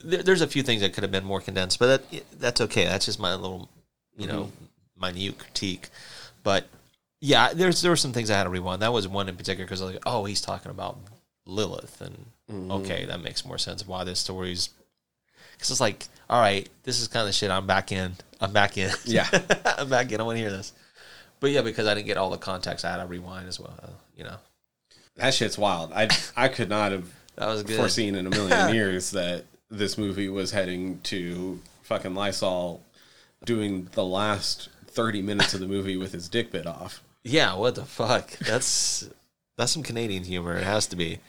Speaker 2: there, there's a few things that could have been more condensed, but that that's okay. That's just my little, you know, minute critique. But yeah, there's there were some things I had to rewind. That was one in particular because like, oh, he's talking about Lilith, and mm-hmm. okay, that makes more sense. Why this story's because it's like, all right, this is kind of shit. I'm back in. I'm back in.
Speaker 1: Yeah.
Speaker 2: I'm back in. I want to hear this. But yeah, because I didn't get all the context, I had to rewind as well. You know,
Speaker 1: That shit's wild. I I could not have
Speaker 2: that was good.
Speaker 1: foreseen in a million years that this movie was heading to fucking Lysol doing the last 30 minutes of the movie with his dick bit off.
Speaker 2: Yeah, what the fuck? That's that's some Canadian humor. It has to be.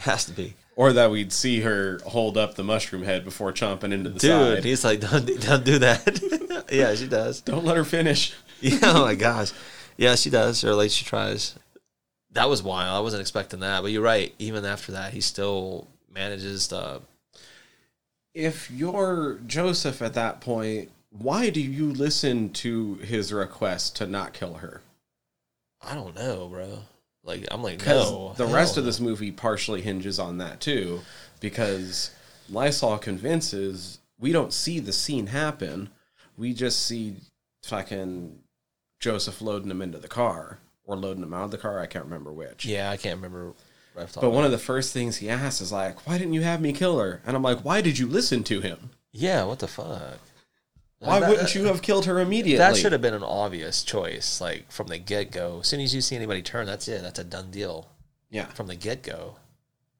Speaker 2: Has to be.
Speaker 1: Or that we'd see her hold up the mushroom head before chomping into the
Speaker 2: Dude,
Speaker 1: side.
Speaker 2: he's like, don't, don't do that. yeah, she does.
Speaker 1: Don't let her finish.
Speaker 2: Yeah, oh my gosh. Yeah, she does. Or at least she tries. That was wild. I wasn't expecting that. But you're right. Even after that, he still manages to.
Speaker 1: If you're Joseph at that point, why do you listen to his request to not kill her?
Speaker 2: I don't know, bro. Like I'm like no.
Speaker 1: the rest of this movie partially hinges on that too, because Lysol convinces we don't see the scene happen. We just see fucking Joseph loading him into the car or loading him out of the car. I can't remember which.
Speaker 2: Yeah, I can't remember. Right off the top
Speaker 1: But one of the first things he asks is like, "Why didn't you have me kill her?" And I'm like, "Why did you listen to him?
Speaker 2: Yeah, what the fuck?
Speaker 1: Why
Speaker 2: That-
Speaker 1: wouldn't uh, you have killed her immediately?"
Speaker 2: That should have been an obvious choice, like from the get go. As soon as you see anybody turn, that's it. That's a done deal
Speaker 1: Yeah,
Speaker 2: from the get go.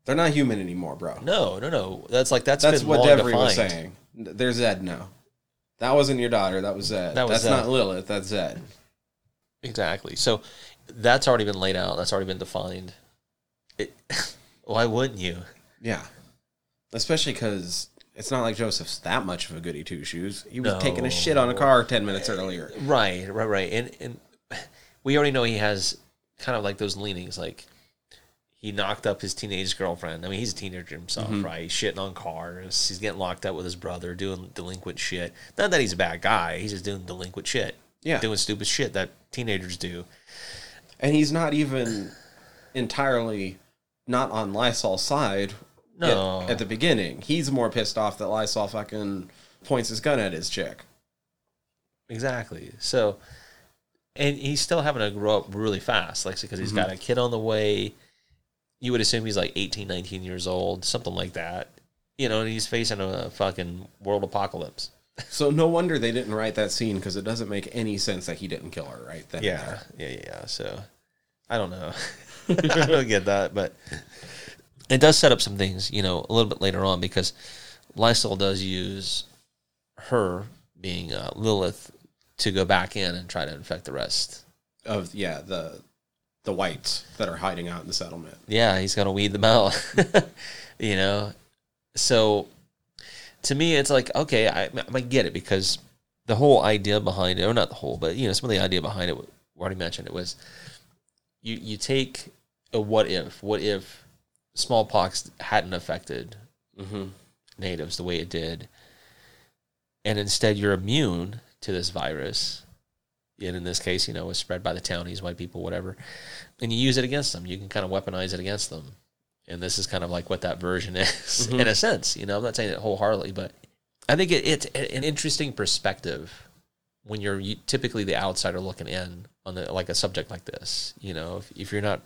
Speaker 1: they're not human anymore, bro.
Speaker 2: No, no, no. That's like that's
Speaker 1: That's what Devery was saying. There's Zed now. That wasn't your daughter. That was Zed.
Speaker 2: That was
Speaker 1: That's not Lilith. That's Zed.
Speaker 2: Exactly. So that's already been laid out. That's already been defined. It, why wouldn't you?
Speaker 1: Yeah. Especially because it's not like Joseph's that much of a goody two shoes. He was
Speaker 2: No.
Speaker 1: taking a shit on a car 10 minutes earlier.
Speaker 2: Right, right, right. And and we already know he has kind of like those leanings, like he knocked up his teenage girlfriend. I mean, he's a teenager himself,
Speaker 1: Mm-hmm.
Speaker 2: right? He's shitting on cars. He's getting locked up with his brother, doing delinquent shit. Not that he's a bad guy. He's just doing delinquent shit.
Speaker 1: Yeah.
Speaker 2: Doing stupid shit that teenagers do.
Speaker 1: And he's not even entirely not on Lysol's side
Speaker 2: No.
Speaker 1: at, at the beginning. He's more pissed off that Lysol fucking points his gun at his chick.
Speaker 2: Exactly. So, and he's still having to grow up really fast, like because he's mm-hmm. got a kid on the way. You would assume he's like 18, 19 years old, something like that. You know, and he's facing a fucking world apocalypse.
Speaker 1: So no wonder they didn't write that scene because it doesn't make any sense that he didn't kill her right then.
Speaker 2: Yeah, yeah. yeah. So, I don't know. I don't get that, but it does set up some things, you know, a little bit later on because Lysol does use her being uh, Lilith to go back in and try to infect the rest.
Speaker 1: Of yeah, the the whites that are hiding out in the settlement.
Speaker 2: yeah, he's gonna weed them out. you know, so to me, it's like okay, I, I get it because the whole idea behind it, or not the whole, but you know, some of the idea behind it, we already mentioned it was you you take a what if, what if smallpox hadn't affected
Speaker 1: Mm-hmm.
Speaker 2: natives the way it did, and instead you're immune to this virus. And in this case, you know, it was spread by the townies, white people, whatever. And you use it against them. You can kind of weaponize it against them. And this is kind of like what that version is, in a sense. You know, I'm not saying it wholeheartedly, but I think it, it's an interesting perspective when you're typically the outsider looking in on the, like a subject like this. You know, if, if you're not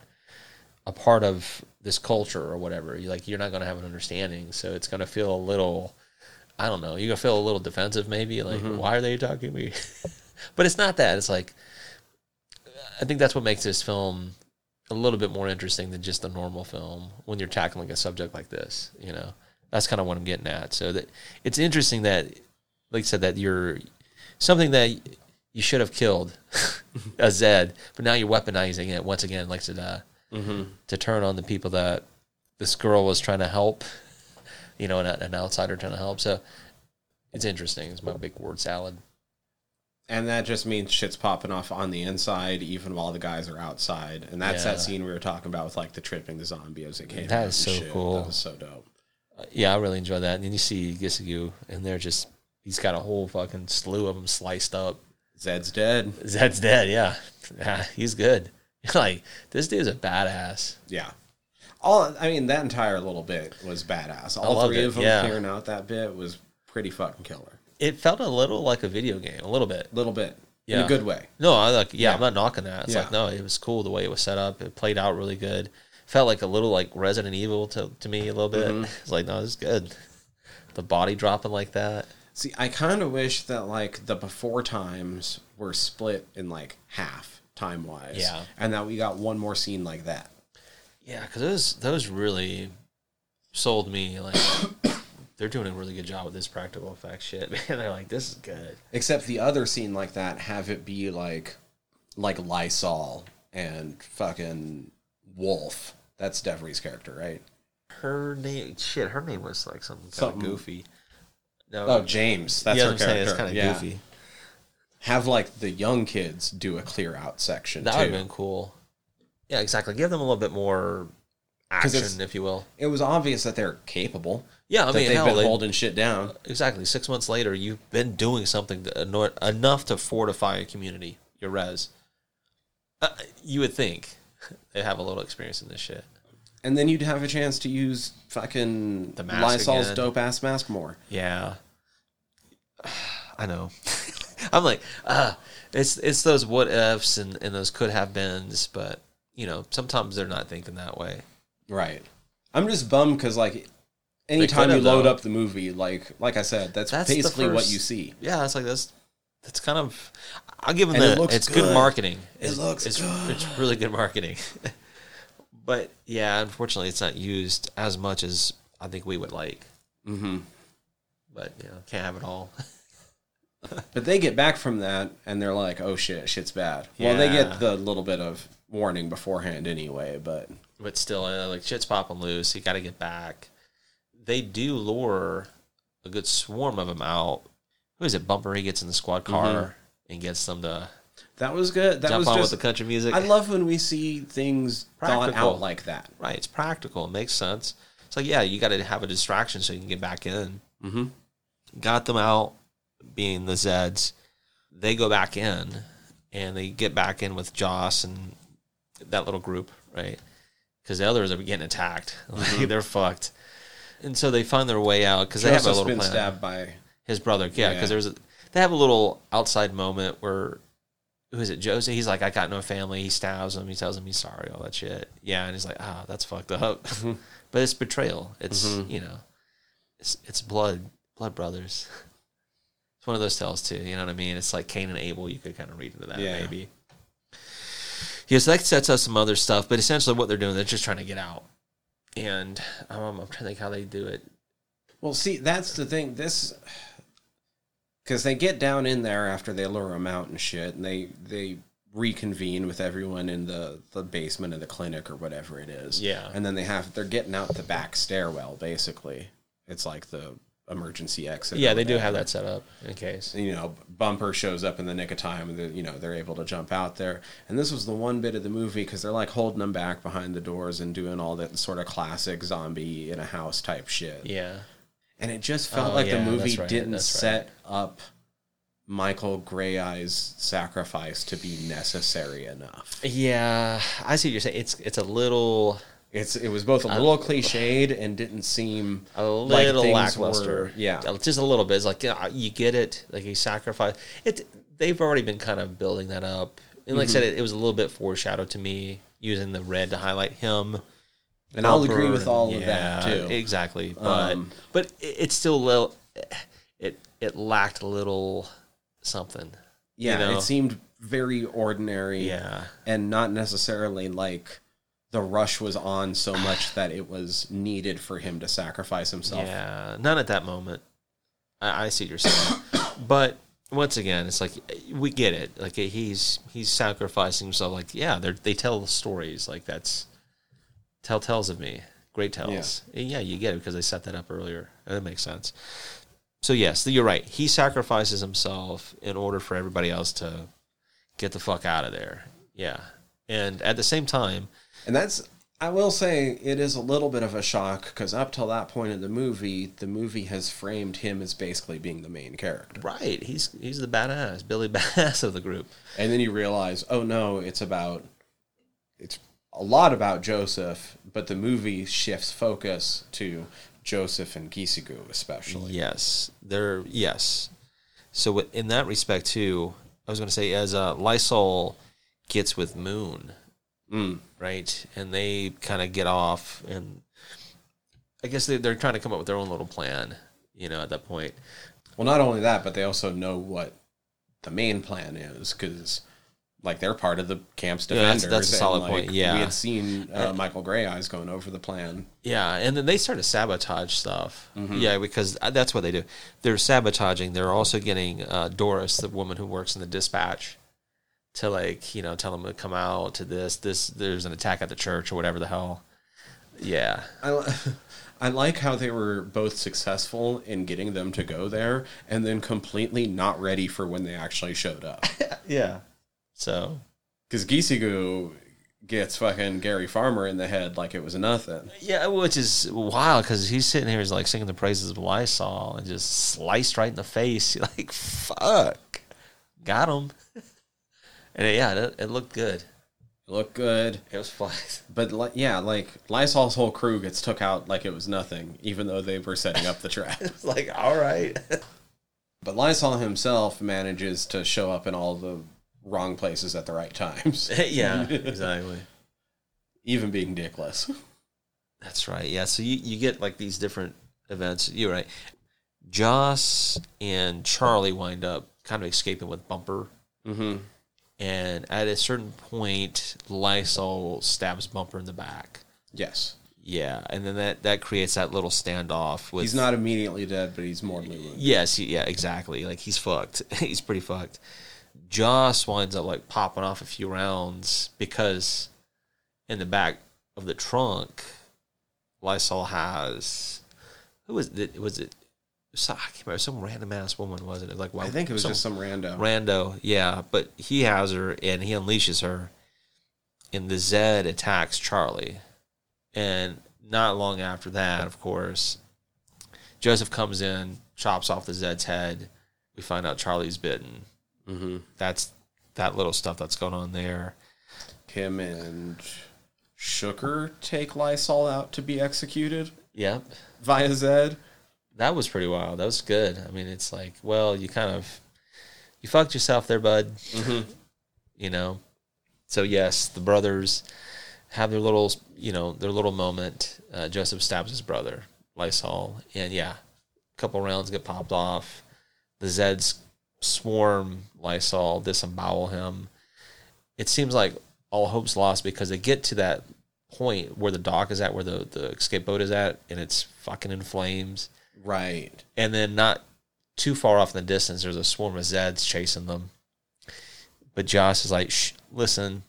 Speaker 2: a part of this culture or whatever, you like you're not going to have an understanding. So it's going to feel a little, I don't know, you're going to feel a little defensive maybe. Like, why are they talking to me? but it's not that. It's like, I think that's what makes this film a little bit more interesting than just a normal film when you're tackling a subject like this. You know, that's kind of what I'm getting at. So that it's interesting that, like I said, that you're something that you should have killed a Zed, but now you're weaponizing it once again, like said. uh, Mm-hmm. to turn on the people that this girl was trying to help. You know, an, an outsider trying to help. So it's interesting. It's my big word salad.
Speaker 1: And that just means shit's popping off on the inside, even while the guys are outside. And that's
Speaker 2: Yeah.
Speaker 1: that scene we were talking about with like the tripping the zombie as it came.
Speaker 2: That
Speaker 1: out
Speaker 2: so
Speaker 1: shit.
Speaker 2: cool.
Speaker 1: That was so dope.
Speaker 2: Uh, yeah, I really enjoy that. And then you see Gisigu, and they're just, he's got a whole fucking slew of them sliced up.
Speaker 1: Zed's dead.
Speaker 2: Zed's dead, yeah. yeah he's good. like, this dude's a badass.
Speaker 1: Yeah. All I mean, that entire little bit was badass. All three
Speaker 2: it,
Speaker 1: of them
Speaker 2: yeah.
Speaker 1: clearing out that bit was pretty fucking killer.
Speaker 2: It felt a little like a video game, a little bit.
Speaker 1: A little bit. In
Speaker 2: Yeah.
Speaker 1: a good way.
Speaker 2: No, I like, yeah,
Speaker 1: Yeah.
Speaker 2: I'm not knocking that. It's
Speaker 1: Yeah.
Speaker 2: like, no, it was cool the way it was set up. It played out really good. Felt like a little like Resident Evil to, to me a little bit.
Speaker 1: Mm-hmm.
Speaker 2: It's like, no, this is good. The body dropping like that.
Speaker 1: See, I kind of wish that like the before times were split in like half time wise.
Speaker 2: Yeah.
Speaker 1: And that we got one more scene like that.
Speaker 2: Yeah, because those those really sold me. Like they're doing a really good job with this practical effects shit. Man, they're like, this is good.
Speaker 1: Except the other scene like that, have it be like like Lysol and fucking Wolf. That's Devery's character, right?
Speaker 2: Her name, shit, her name was like something kind
Speaker 1: Something-
Speaker 2: of goofy. No,
Speaker 1: Oh, James. That's
Speaker 2: yeah,
Speaker 1: her
Speaker 2: I'm saying
Speaker 1: character.
Speaker 2: it's kind of
Speaker 1: Yeah.
Speaker 2: goofy.
Speaker 1: Have like the young kids do a clear out section
Speaker 2: That would have been cool. Yeah, exactly. Give them a little bit more action, if you will.
Speaker 1: It was obvious that they're capable.
Speaker 2: Yeah, I mean,
Speaker 1: they've
Speaker 2: hell,
Speaker 1: been
Speaker 2: they-
Speaker 1: holding shit down.
Speaker 2: exactly. Six months later, you've been doing something to, eno- enough to fortify a community. Your res. Uh, you would think. they have a little experience in this shit.
Speaker 1: And then you'd have a chance to use fucking
Speaker 2: The mask
Speaker 1: Lysol's dope ass mask more.
Speaker 2: Yeah, I know. I'm like, ah, it's it's those what ifs and, and those could have beens, but you know, sometimes they're not thinking that way.
Speaker 1: Right. I'm just bummed because like anytime you load
Speaker 2: though.
Speaker 1: up the movie, like like I said, that's,
Speaker 2: That's
Speaker 1: basically what you see.
Speaker 2: Yeah, it's like that's that's kind of. I'll give them
Speaker 1: And
Speaker 2: that.
Speaker 1: looks
Speaker 2: it's good.
Speaker 1: good.
Speaker 2: marketing.
Speaker 1: It
Speaker 2: It's,
Speaker 1: looks
Speaker 2: it's,
Speaker 1: good.
Speaker 2: It's really good marketing. but yeah, unfortunately, it's not used as much as I think we would like.
Speaker 1: Mm-hmm.
Speaker 2: But you know, can't have it all.
Speaker 1: But they get back from that and they're like, "Oh shit, shit's bad." Well, they
Speaker 2: Yeah.
Speaker 1: get the little bit of warning beforehand anyway, but
Speaker 2: but still, uh, like shit's popping loose. You got to get back. They do lure a good swarm of them out. Who is it? Bumper. He gets in the squad car and gets them to
Speaker 1: that was good. That
Speaker 2: jump
Speaker 1: was
Speaker 2: on
Speaker 1: just
Speaker 2: with the country music.
Speaker 1: I love when we see things thought
Speaker 2: Practical.
Speaker 1: out like that.
Speaker 2: right. It's practical. It makes sense. It's like yeah, you got to have a distraction so you can get back in.
Speaker 1: Mhm.
Speaker 2: Got them out, being the Zeds. They go back in, and they get back in with Joss and that little group, right? Because the others are getting attacked. Like, mm-hmm. they're fucked. And so they find their way out because they have a little
Speaker 1: been
Speaker 2: plan.
Speaker 1: stabbed by
Speaker 2: His brother, yeah,
Speaker 1: Yeah.
Speaker 2: because there's a, they have a little outside moment where who is it, Jose? He's like, I got no family. He stabs him. He tells him he's sorry, all that shit. Yeah, and he's like, ah, that's fucked up. Mm-hmm. but it's betrayal. It's mm-hmm. you know, it's it's blood, blood brothers. It's one of those tales too. You know what I mean? It's like Cain and Abel. You could kind of read into that
Speaker 1: Yeah.
Speaker 2: maybe. Yeah, so that sets up some other stuff, but essentially what they're doing, they're just trying to get out. And um, I'm trying to think how they do it.
Speaker 1: Well, see, that's the thing. This because they get down in there after they lure them out and shit, and they they reconvene with everyone in the the basement of the clinic or whatever it is.
Speaker 2: Yeah.
Speaker 1: and then they have they're getting out the back stairwell. Basically, it's like the emergency exit.
Speaker 2: Yeah, they do have that set up in case.
Speaker 1: you know, Bumper shows up in the nick of time, and you know they're able to jump out there. And this was the one bit of the movie because they're like holding them back behind the doors and doing all that sort of classic zombie in a house type shit.
Speaker 2: Yeah.
Speaker 1: And it just felt
Speaker 2: Oh,
Speaker 1: like
Speaker 2: yeah,
Speaker 1: the movie
Speaker 2: right,
Speaker 1: didn't
Speaker 2: right.
Speaker 1: set up Michael Greyeyes' sacrifice to be necessary enough.
Speaker 2: Yeah, I see what you're saying. It's it's a little
Speaker 1: It's it was both a little cliched and didn't seem
Speaker 2: a little
Speaker 1: things
Speaker 2: lackluster.
Speaker 1: were- yeah.
Speaker 2: just a little bit. It's like yeah, you get it, like he sacrificed. It. They've already been kind of building that up, and like I said,
Speaker 1: Mm-hmm.
Speaker 2: it, it was a little bit foreshadowed to me using the red to highlight him.
Speaker 1: And I'll agree with
Speaker 2: and-
Speaker 1: all of that too.
Speaker 2: Exactly, but
Speaker 1: Um,
Speaker 2: but it, it's still a little. It it lacked a little something.
Speaker 1: yeah,
Speaker 2: you know?
Speaker 1: it seemed very ordinary.
Speaker 2: Yeah.
Speaker 1: and not necessarily like the rush was on so much that it was needed for him to sacrifice himself.
Speaker 2: Yeah, none at that moment. I, I see what you're saying, but once again, it's like we get it. Like he's he's sacrificing himself. Like yeah, they they tell stories like that's tell tales of me, great tells. And yeah, you get it because they set that up earlier. That makes sense. So yes, you're right. He sacrifices himself in order for everybody else to get the fuck out of there. Yeah, and at the same time,
Speaker 1: And that's I will say it is a little bit of a shock because up till that point in the movie, the movie has framed him as basically being the main character.
Speaker 2: right, he's he's the badass, Billy Badass of the group.
Speaker 1: And then you realize, oh no, it's about it's a lot about Joseph, but the movie shifts focus to Joseph and Gisigu especially.
Speaker 2: Yes, they're yes. So in that respect too, I was going to say as uh, Lysol gets with Moon,
Speaker 1: Mm.
Speaker 2: right, and they kind of get off, and I guess they, they're trying to come up with their own little plan. You know, at that point,
Speaker 1: Well, not only that, but they also know what the main plan is because, like, they're part of the camp's
Speaker 2: Yeah, that's- that's a solid
Speaker 1: and,
Speaker 2: point, yeah.
Speaker 1: we had seen uh, Michael Greyeyes going over the plan.
Speaker 2: yeah, and then they start to sabotage stuff.
Speaker 1: Mm-hmm.
Speaker 2: Yeah, because uh, that's what they do. They're sabotaging. They're also getting uh, Doris, the woman who works in the dispatch, to like you know tell them to come out to this. This there's an attack at the church or whatever the hell. Yeah,
Speaker 1: I, I like how they were both successful in getting them to go there, and then completely not ready for when they actually showed up.
Speaker 2: yeah. So
Speaker 1: Because Gisigu gets fucking Gary Farmer in the head like it was nothing.
Speaker 2: yeah, which is wild because he's sitting here, he's like singing the praises of Lysol and just sliced right in the face. You're like, fuck, got him. And yeah, it, it looked good.
Speaker 1: You look good.
Speaker 2: It was fun.
Speaker 1: But li- yeah, like Lysol's whole crew gets took out like it was nothing, even though they were setting up the trap.
Speaker 2: It's like, all right.
Speaker 1: but Lysol himself manages to show up in all the wrong places at the right times,
Speaker 2: yeah, exactly.
Speaker 1: even being dickless.
Speaker 2: That's right. Yeah. So you, you get like these different events. You're right. Joss and Charlie wind up kind of escaping with Bumper.
Speaker 1: Mm-hmm.
Speaker 2: And at a certain point, Lysol stabs Bumper in the back.
Speaker 1: Yes,
Speaker 2: Yeah. And then that, that creates that little standoff with.
Speaker 1: he's not immediately dead, but he's mortally wounded.
Speaker 2: Yes. Yeah, exactly. Like he's fucked. he's pretty fucked. Joss winds up like popping off a few rounds because in the back of the trunk, Lysol has who was it? Was it? I can't remember. Some random ass woman wasn't it? Like
Speaker 1: I think it was
Speaker 2: some
Speaker 1: just some rando.
Speaker 2: rando. Yeah, but he has her and he unleashes her, and the Zed attacks Charlie, and not long after that, of course, Joseph comes in, chops off the Zed's head. We find out Charlie's bitten.
Speaker 1: mm-hmm.
Speaker 2: That's that little stuff that's going on there.
Speaker 1: Him and Shooker take Lysol out to be executed
Speaker 2: Yep.
Speaker 1: via Zed.
Speaker 2: That was pretty wild. That was good. I mean, it's like, well, you kind of you fucked yourself there, bud.
Speaker 1: Mm-hmm.
Speaker 2: You know. So yes, the brothers have their little, you know, their little moment. Uh, Joseph stabs his brother, Lysol, and yeah, a couple rounds get popped off. The Zeds swarm Lysol, disembowel him. It seems like all hope's lost because they get to that point where the dock is at, where the the escape boat is at, and it's fucking in flames
Speaker 1: Right.
Speaker 2: and then not too far off in the distance, there's a swarm of Zeds chasing them. But Joss is like, "Listen,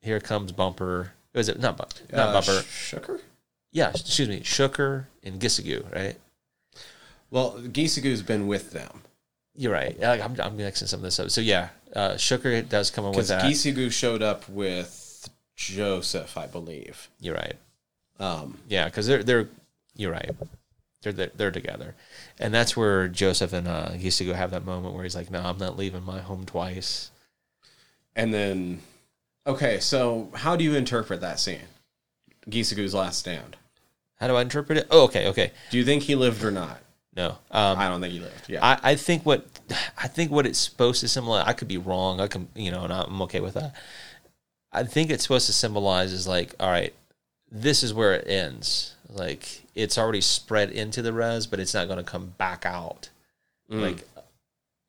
Speaker 2: here comes Bumper. Was it not, Bu- not
Speaker 1: Uh,
Speaker 2: Bumper?
Speaker 1: Sh- Shooker?
Speaker 2: yeah, excuse me, Shooker and Gisigu, right?
Speaker 1: Well, Gisigu's been with them.
Speaker 2: You're right. I'm, I'm mixing some of this up. So yeah, uh, Shooker does come in with
Speaker 1: Because
Speaker 2: that.
Speaker 1: Gisigu showed up with Joseph, I believe.
Speaker 2: You're right.
Speaker 1: Um,
Speaker 2: Yeah, because they're they're you're right. They're, they're they're together, and that's where Joseph and uh, Gisigu have that moment where he's like, "No, I'm not leaving my home twice."
Speaker 1: and then, okay, so how do you interpret that scene? Gisigu's last stand.
Speaker 2: How do I interpret it? Oh, okay, okay.
Speaker 1: Do you think he lived or not?
Speaker 2: No, um,
Speaker 1: I don't think he lived. Yeah.
Speaker 2: I, I think what I think what it's supposed to symbolize. I could be wrong. I can, you know, and I'm okay with that. I think it's supposed to symbolize is like, all right, this is where it ends. Like it's already spread into the res, but it's not going to come back out. Like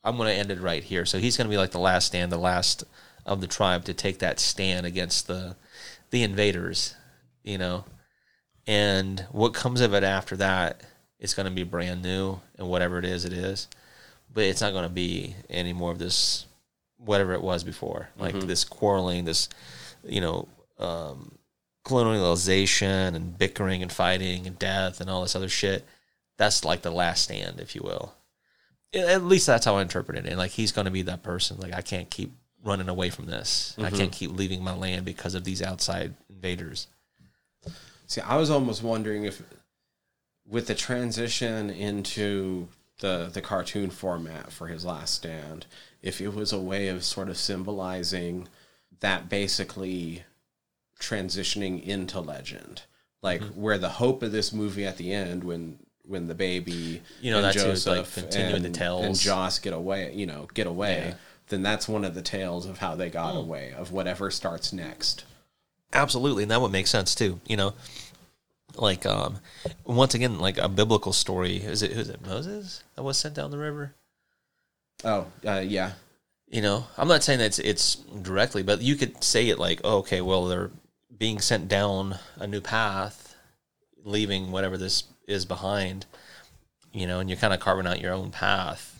Speaker 2: I'm going to end it right here. So he's going to be like the last stand, the last of the tribe to take that stand against the the invaders, you know. And what comes of it after that is going to be brand new, and whatever it is, it is. But it's not going to be any more of this, whatever it was before, like this quarreling, this, you know, um, colonialization and bickering and fighting and death and all this other shit. That's like the last stand, if you will. At least that's how I interpret it. And like he's going to be that person. Like I can't keep running away from this. I mm-hmm. can't keep leaving my land because of these outside invaders.
Speaker 1: See, I was almost wondering if, with the transition into the the cartoon format for his last stand, if it was a way of sort of symbolizing that basically transitioning into legend, like
Speaker 2: Mm-hmm.
Speaker 1: where the hope of this movie at the end, when when the baby,
Speaker 2: You know, that's like, continuing the
Speaker 1: and,
Speaker 2: tales.
Speaker 1: and Joss get away, you know, get away.
Speaker 2: Yeah.
Speaker 1: Then that's one of the tales of how they got away, of whatever starts next.
Speaker 2: Absolutely, and that would make sense too. You know, like um, once again, like a biblical story. Is it who's it Moses that was sent down the river?
Speaker 1: Oh, uh, yeah.
Speaker 2: You know, I'm not saying that it's, it's directly, but you could say it like, oh, okay, well, they're being sent down a new path, leaving whatever this is behind. You know, and you're kind of carving out your own path.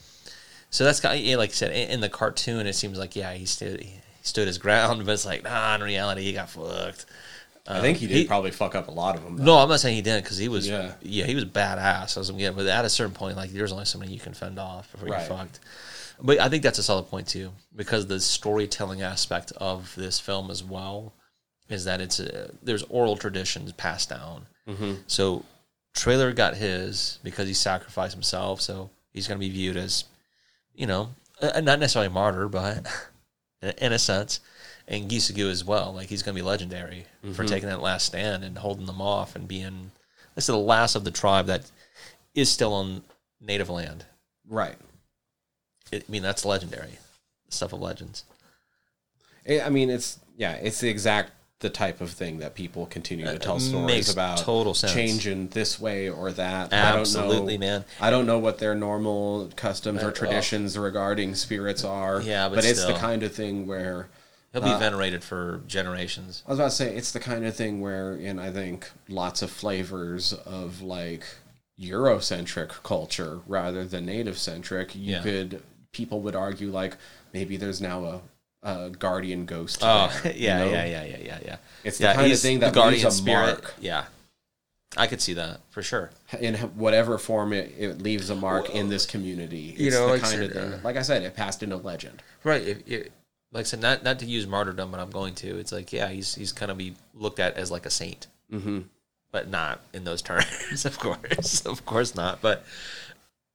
Speaker 2: So that's kind of, yeah, like I said, in, the cartoon, it seems like yeah, he stood he stood his ground, but it's like nah, in reality, he got fucked.
Speaker 1: I think he did
Speaker 2: Uh, he-
Speaker 1: probably fuck up a lot of them. though.
Speaker 2: No, I'm not saying he didn't because he was yeah.
Speaker 1: Yeah.
Speaker 2: he was badass. I was getting, but at a certain point, like there's only so many you can fend off before
Speaker 1: Right.
Speaker 2: you're fucked. But I think that's a solid point too because the storytelling aspect of this film as well is that it's a, there's oral traditions passed down.
Speaker 1: Mm-hmm.
Speaker 2: So Traylor got his because he sacrificed himself, so he's going to be viewed as you know uh, not necessarily a martyr, but in a sense. and Gisigu as well. Like he's going to be legendary
Speaker 1: Mm-hmm.
Speaker 2: for taking that last stand and holding them off and being this is the last of the tribe that is still on native land.
Speaker 1: Right.
Speaker 2: It, I mean, that's legendary stuff of legends.
Speaker 1: I I mean, it's yeah, it's the exact the type of thing that people continue to tell
Speaker 2: Uh,
Speaker 1: stories
Speaker 2: makes
Speaker 1: about.
Speaker 2: total sense.
Speaker 1: Changing this way or that.
Speaker 2: Absolutely,
Speaker 1: I don't know,
Speaker 2: man.
Speaker 1: I don't know what their normal customs
Speaker 2: Uh,
Speaker 1: or
Speaker 2: oh.
Speaker 1: traditions regarding spirits are.
Speaker 2: Yeah, but
Speaker 1: it's the kind of thing where
Speaker 2: He'll be
Speaker 1: Uh,
Speaker 2: venerated for generations.
Speaker 1: I was about to say it's the kind of thing where, and I think lots of flavors of like Eurocentric culture rather than native centric. You
Speaker 2: Yeah.
Speaker 1: could people would argue like maybe there's now a, a guardian ghost.
Speaker 2: Oh,
Speaker 1: there,
Speaker 2: yeah,
Speaker 1: you know?
Speaker 2: yeah, yeah, yeah, yeah, yeah.
Speaker 1: It's the
Speaker 2: yeah,
Speaker 1: kind of thing that
Speaker 2: guardian
Speaker 1: leaves a
Speaker 2: spirit.
Speaker 1: mark.
Speaker 2: Yeah, I could see that for sure.
Speaker 1: in whatever form it, it leaves a mark in this community.
Speaker 2: you know,
Speaker 1: the
Speaker 2: like
Speaker 1: kind
Speaker 2: I
Speaker 1: of
Speaker 2: said,
Speaker 1: thing.
Speaker 2: uh,
Speaker 1: Like I said, it passed into legend.
Speaker 2: Right. If, if, like I said, not not to use martyrdom, but I'm going to. It's like, yeah, he's he's kind of be looked at as like a saint, mm-hmm. but not in those terms, of course, of course not. But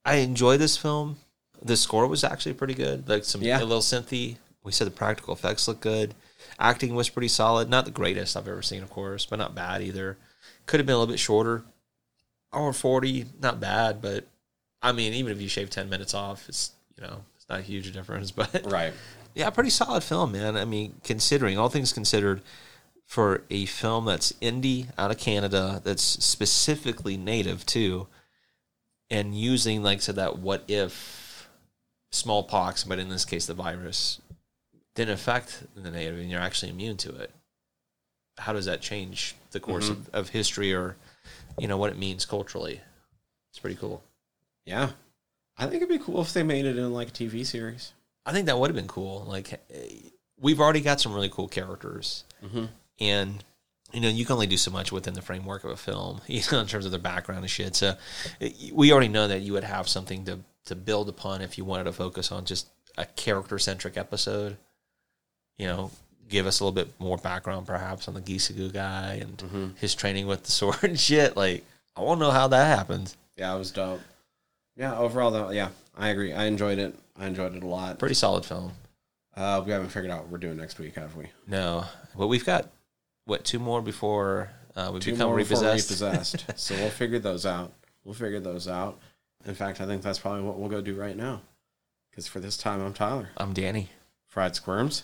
Speaker 2: I enjoy this film. The score was actually pretty good. Like some
Speaker 1: Yeah.
Speaker 2: a little synthy. We said the practical effects look good. Acting was pretty solid. Not the greatest I've ever seen, of course, but not bad either. Could have been a little bit shorter. Hour forty, not bad, but I mean, even if you shave ten minutes off, it's you know, it's not a huge difference. But
Speaker 1: Right.
Speaker 2: yeah, pretty solid film, man. I mean, considering all things considered, for a film that's indie out of Canada, that's specifically native too, and using, like I said, that what if smallpox, but in this case, the virus didn't affect the native, and you're actually immune to it. How does that change the course mm-hmm. of, of history, or you know what it means culturally? It's pretty cool.
Speaker 1: Yeah. I think it'd be cool if they made it in like a TV series.
Speaker 2: I think that would have been cool. Like, we've already got some really cool characters, mm-hmm. and you know, you can only do so much within the framework of a film, you know, in terms of their background and shit. So, we already know that you would have something to to build upon if you wanted to focus on just a character centric episode. You know, give us a little bit more background, perhaps, on the Gisigu guy and his training with the sword and shit. Like, I want to know how that happened.
Speaker 1: Yeah, it was dope. Yeah, overall though, yeah, I agree. I enjoyed it. I enjoyed it a lot.
Speaker 2: Pretty solid film.
Speaker 1: Uh, we haven't figured out what we're doing next week, have we?
Speaker 2: No, but we've got what two more before uh, we
Speaker 1: Two
Speaker 2: become
Speaker 1: more before
Speaker 2: repossessed.
Speaker 1: repossessed. so we'll figure those out. We'll figure those out. In fact, I think that's probably what we'll go do right now. Because for this time, I'm Tyler.
Speaker 2: I'm Danny.
Speaker 1: Fried Squirms.